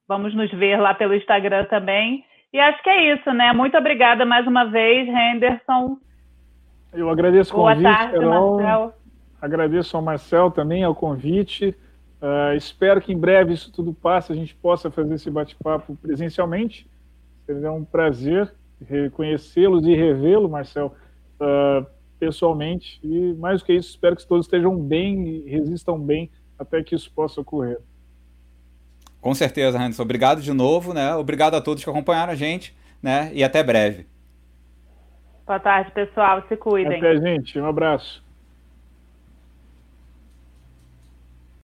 Vamos nos ver lá pelo Instagram também. E acho que é isso, né? Muito obrigada mais uma vez, Henderson. Eu agradeço o convite, Boa tarde, Carol. Marcel. Agradeço ao Marcel também ao convite. Uh, espero que em breve isso tudo passe, a gente possa fazer esse bate-papo presencialmente. Seria um prazer reconhecê-los e revê-lo, Marcel, uh, pessoalmente. E mais do que isso, espero que todos estejam bem e resistam bem até que isso possa ocorrer. Com certeza, Anderson. Obrigado de novo, né? Obrigado a todos que acompanharam a gente, né? E até breve. Boa tarde, pessoal. Se cuidem. Até, gente. Um abraço.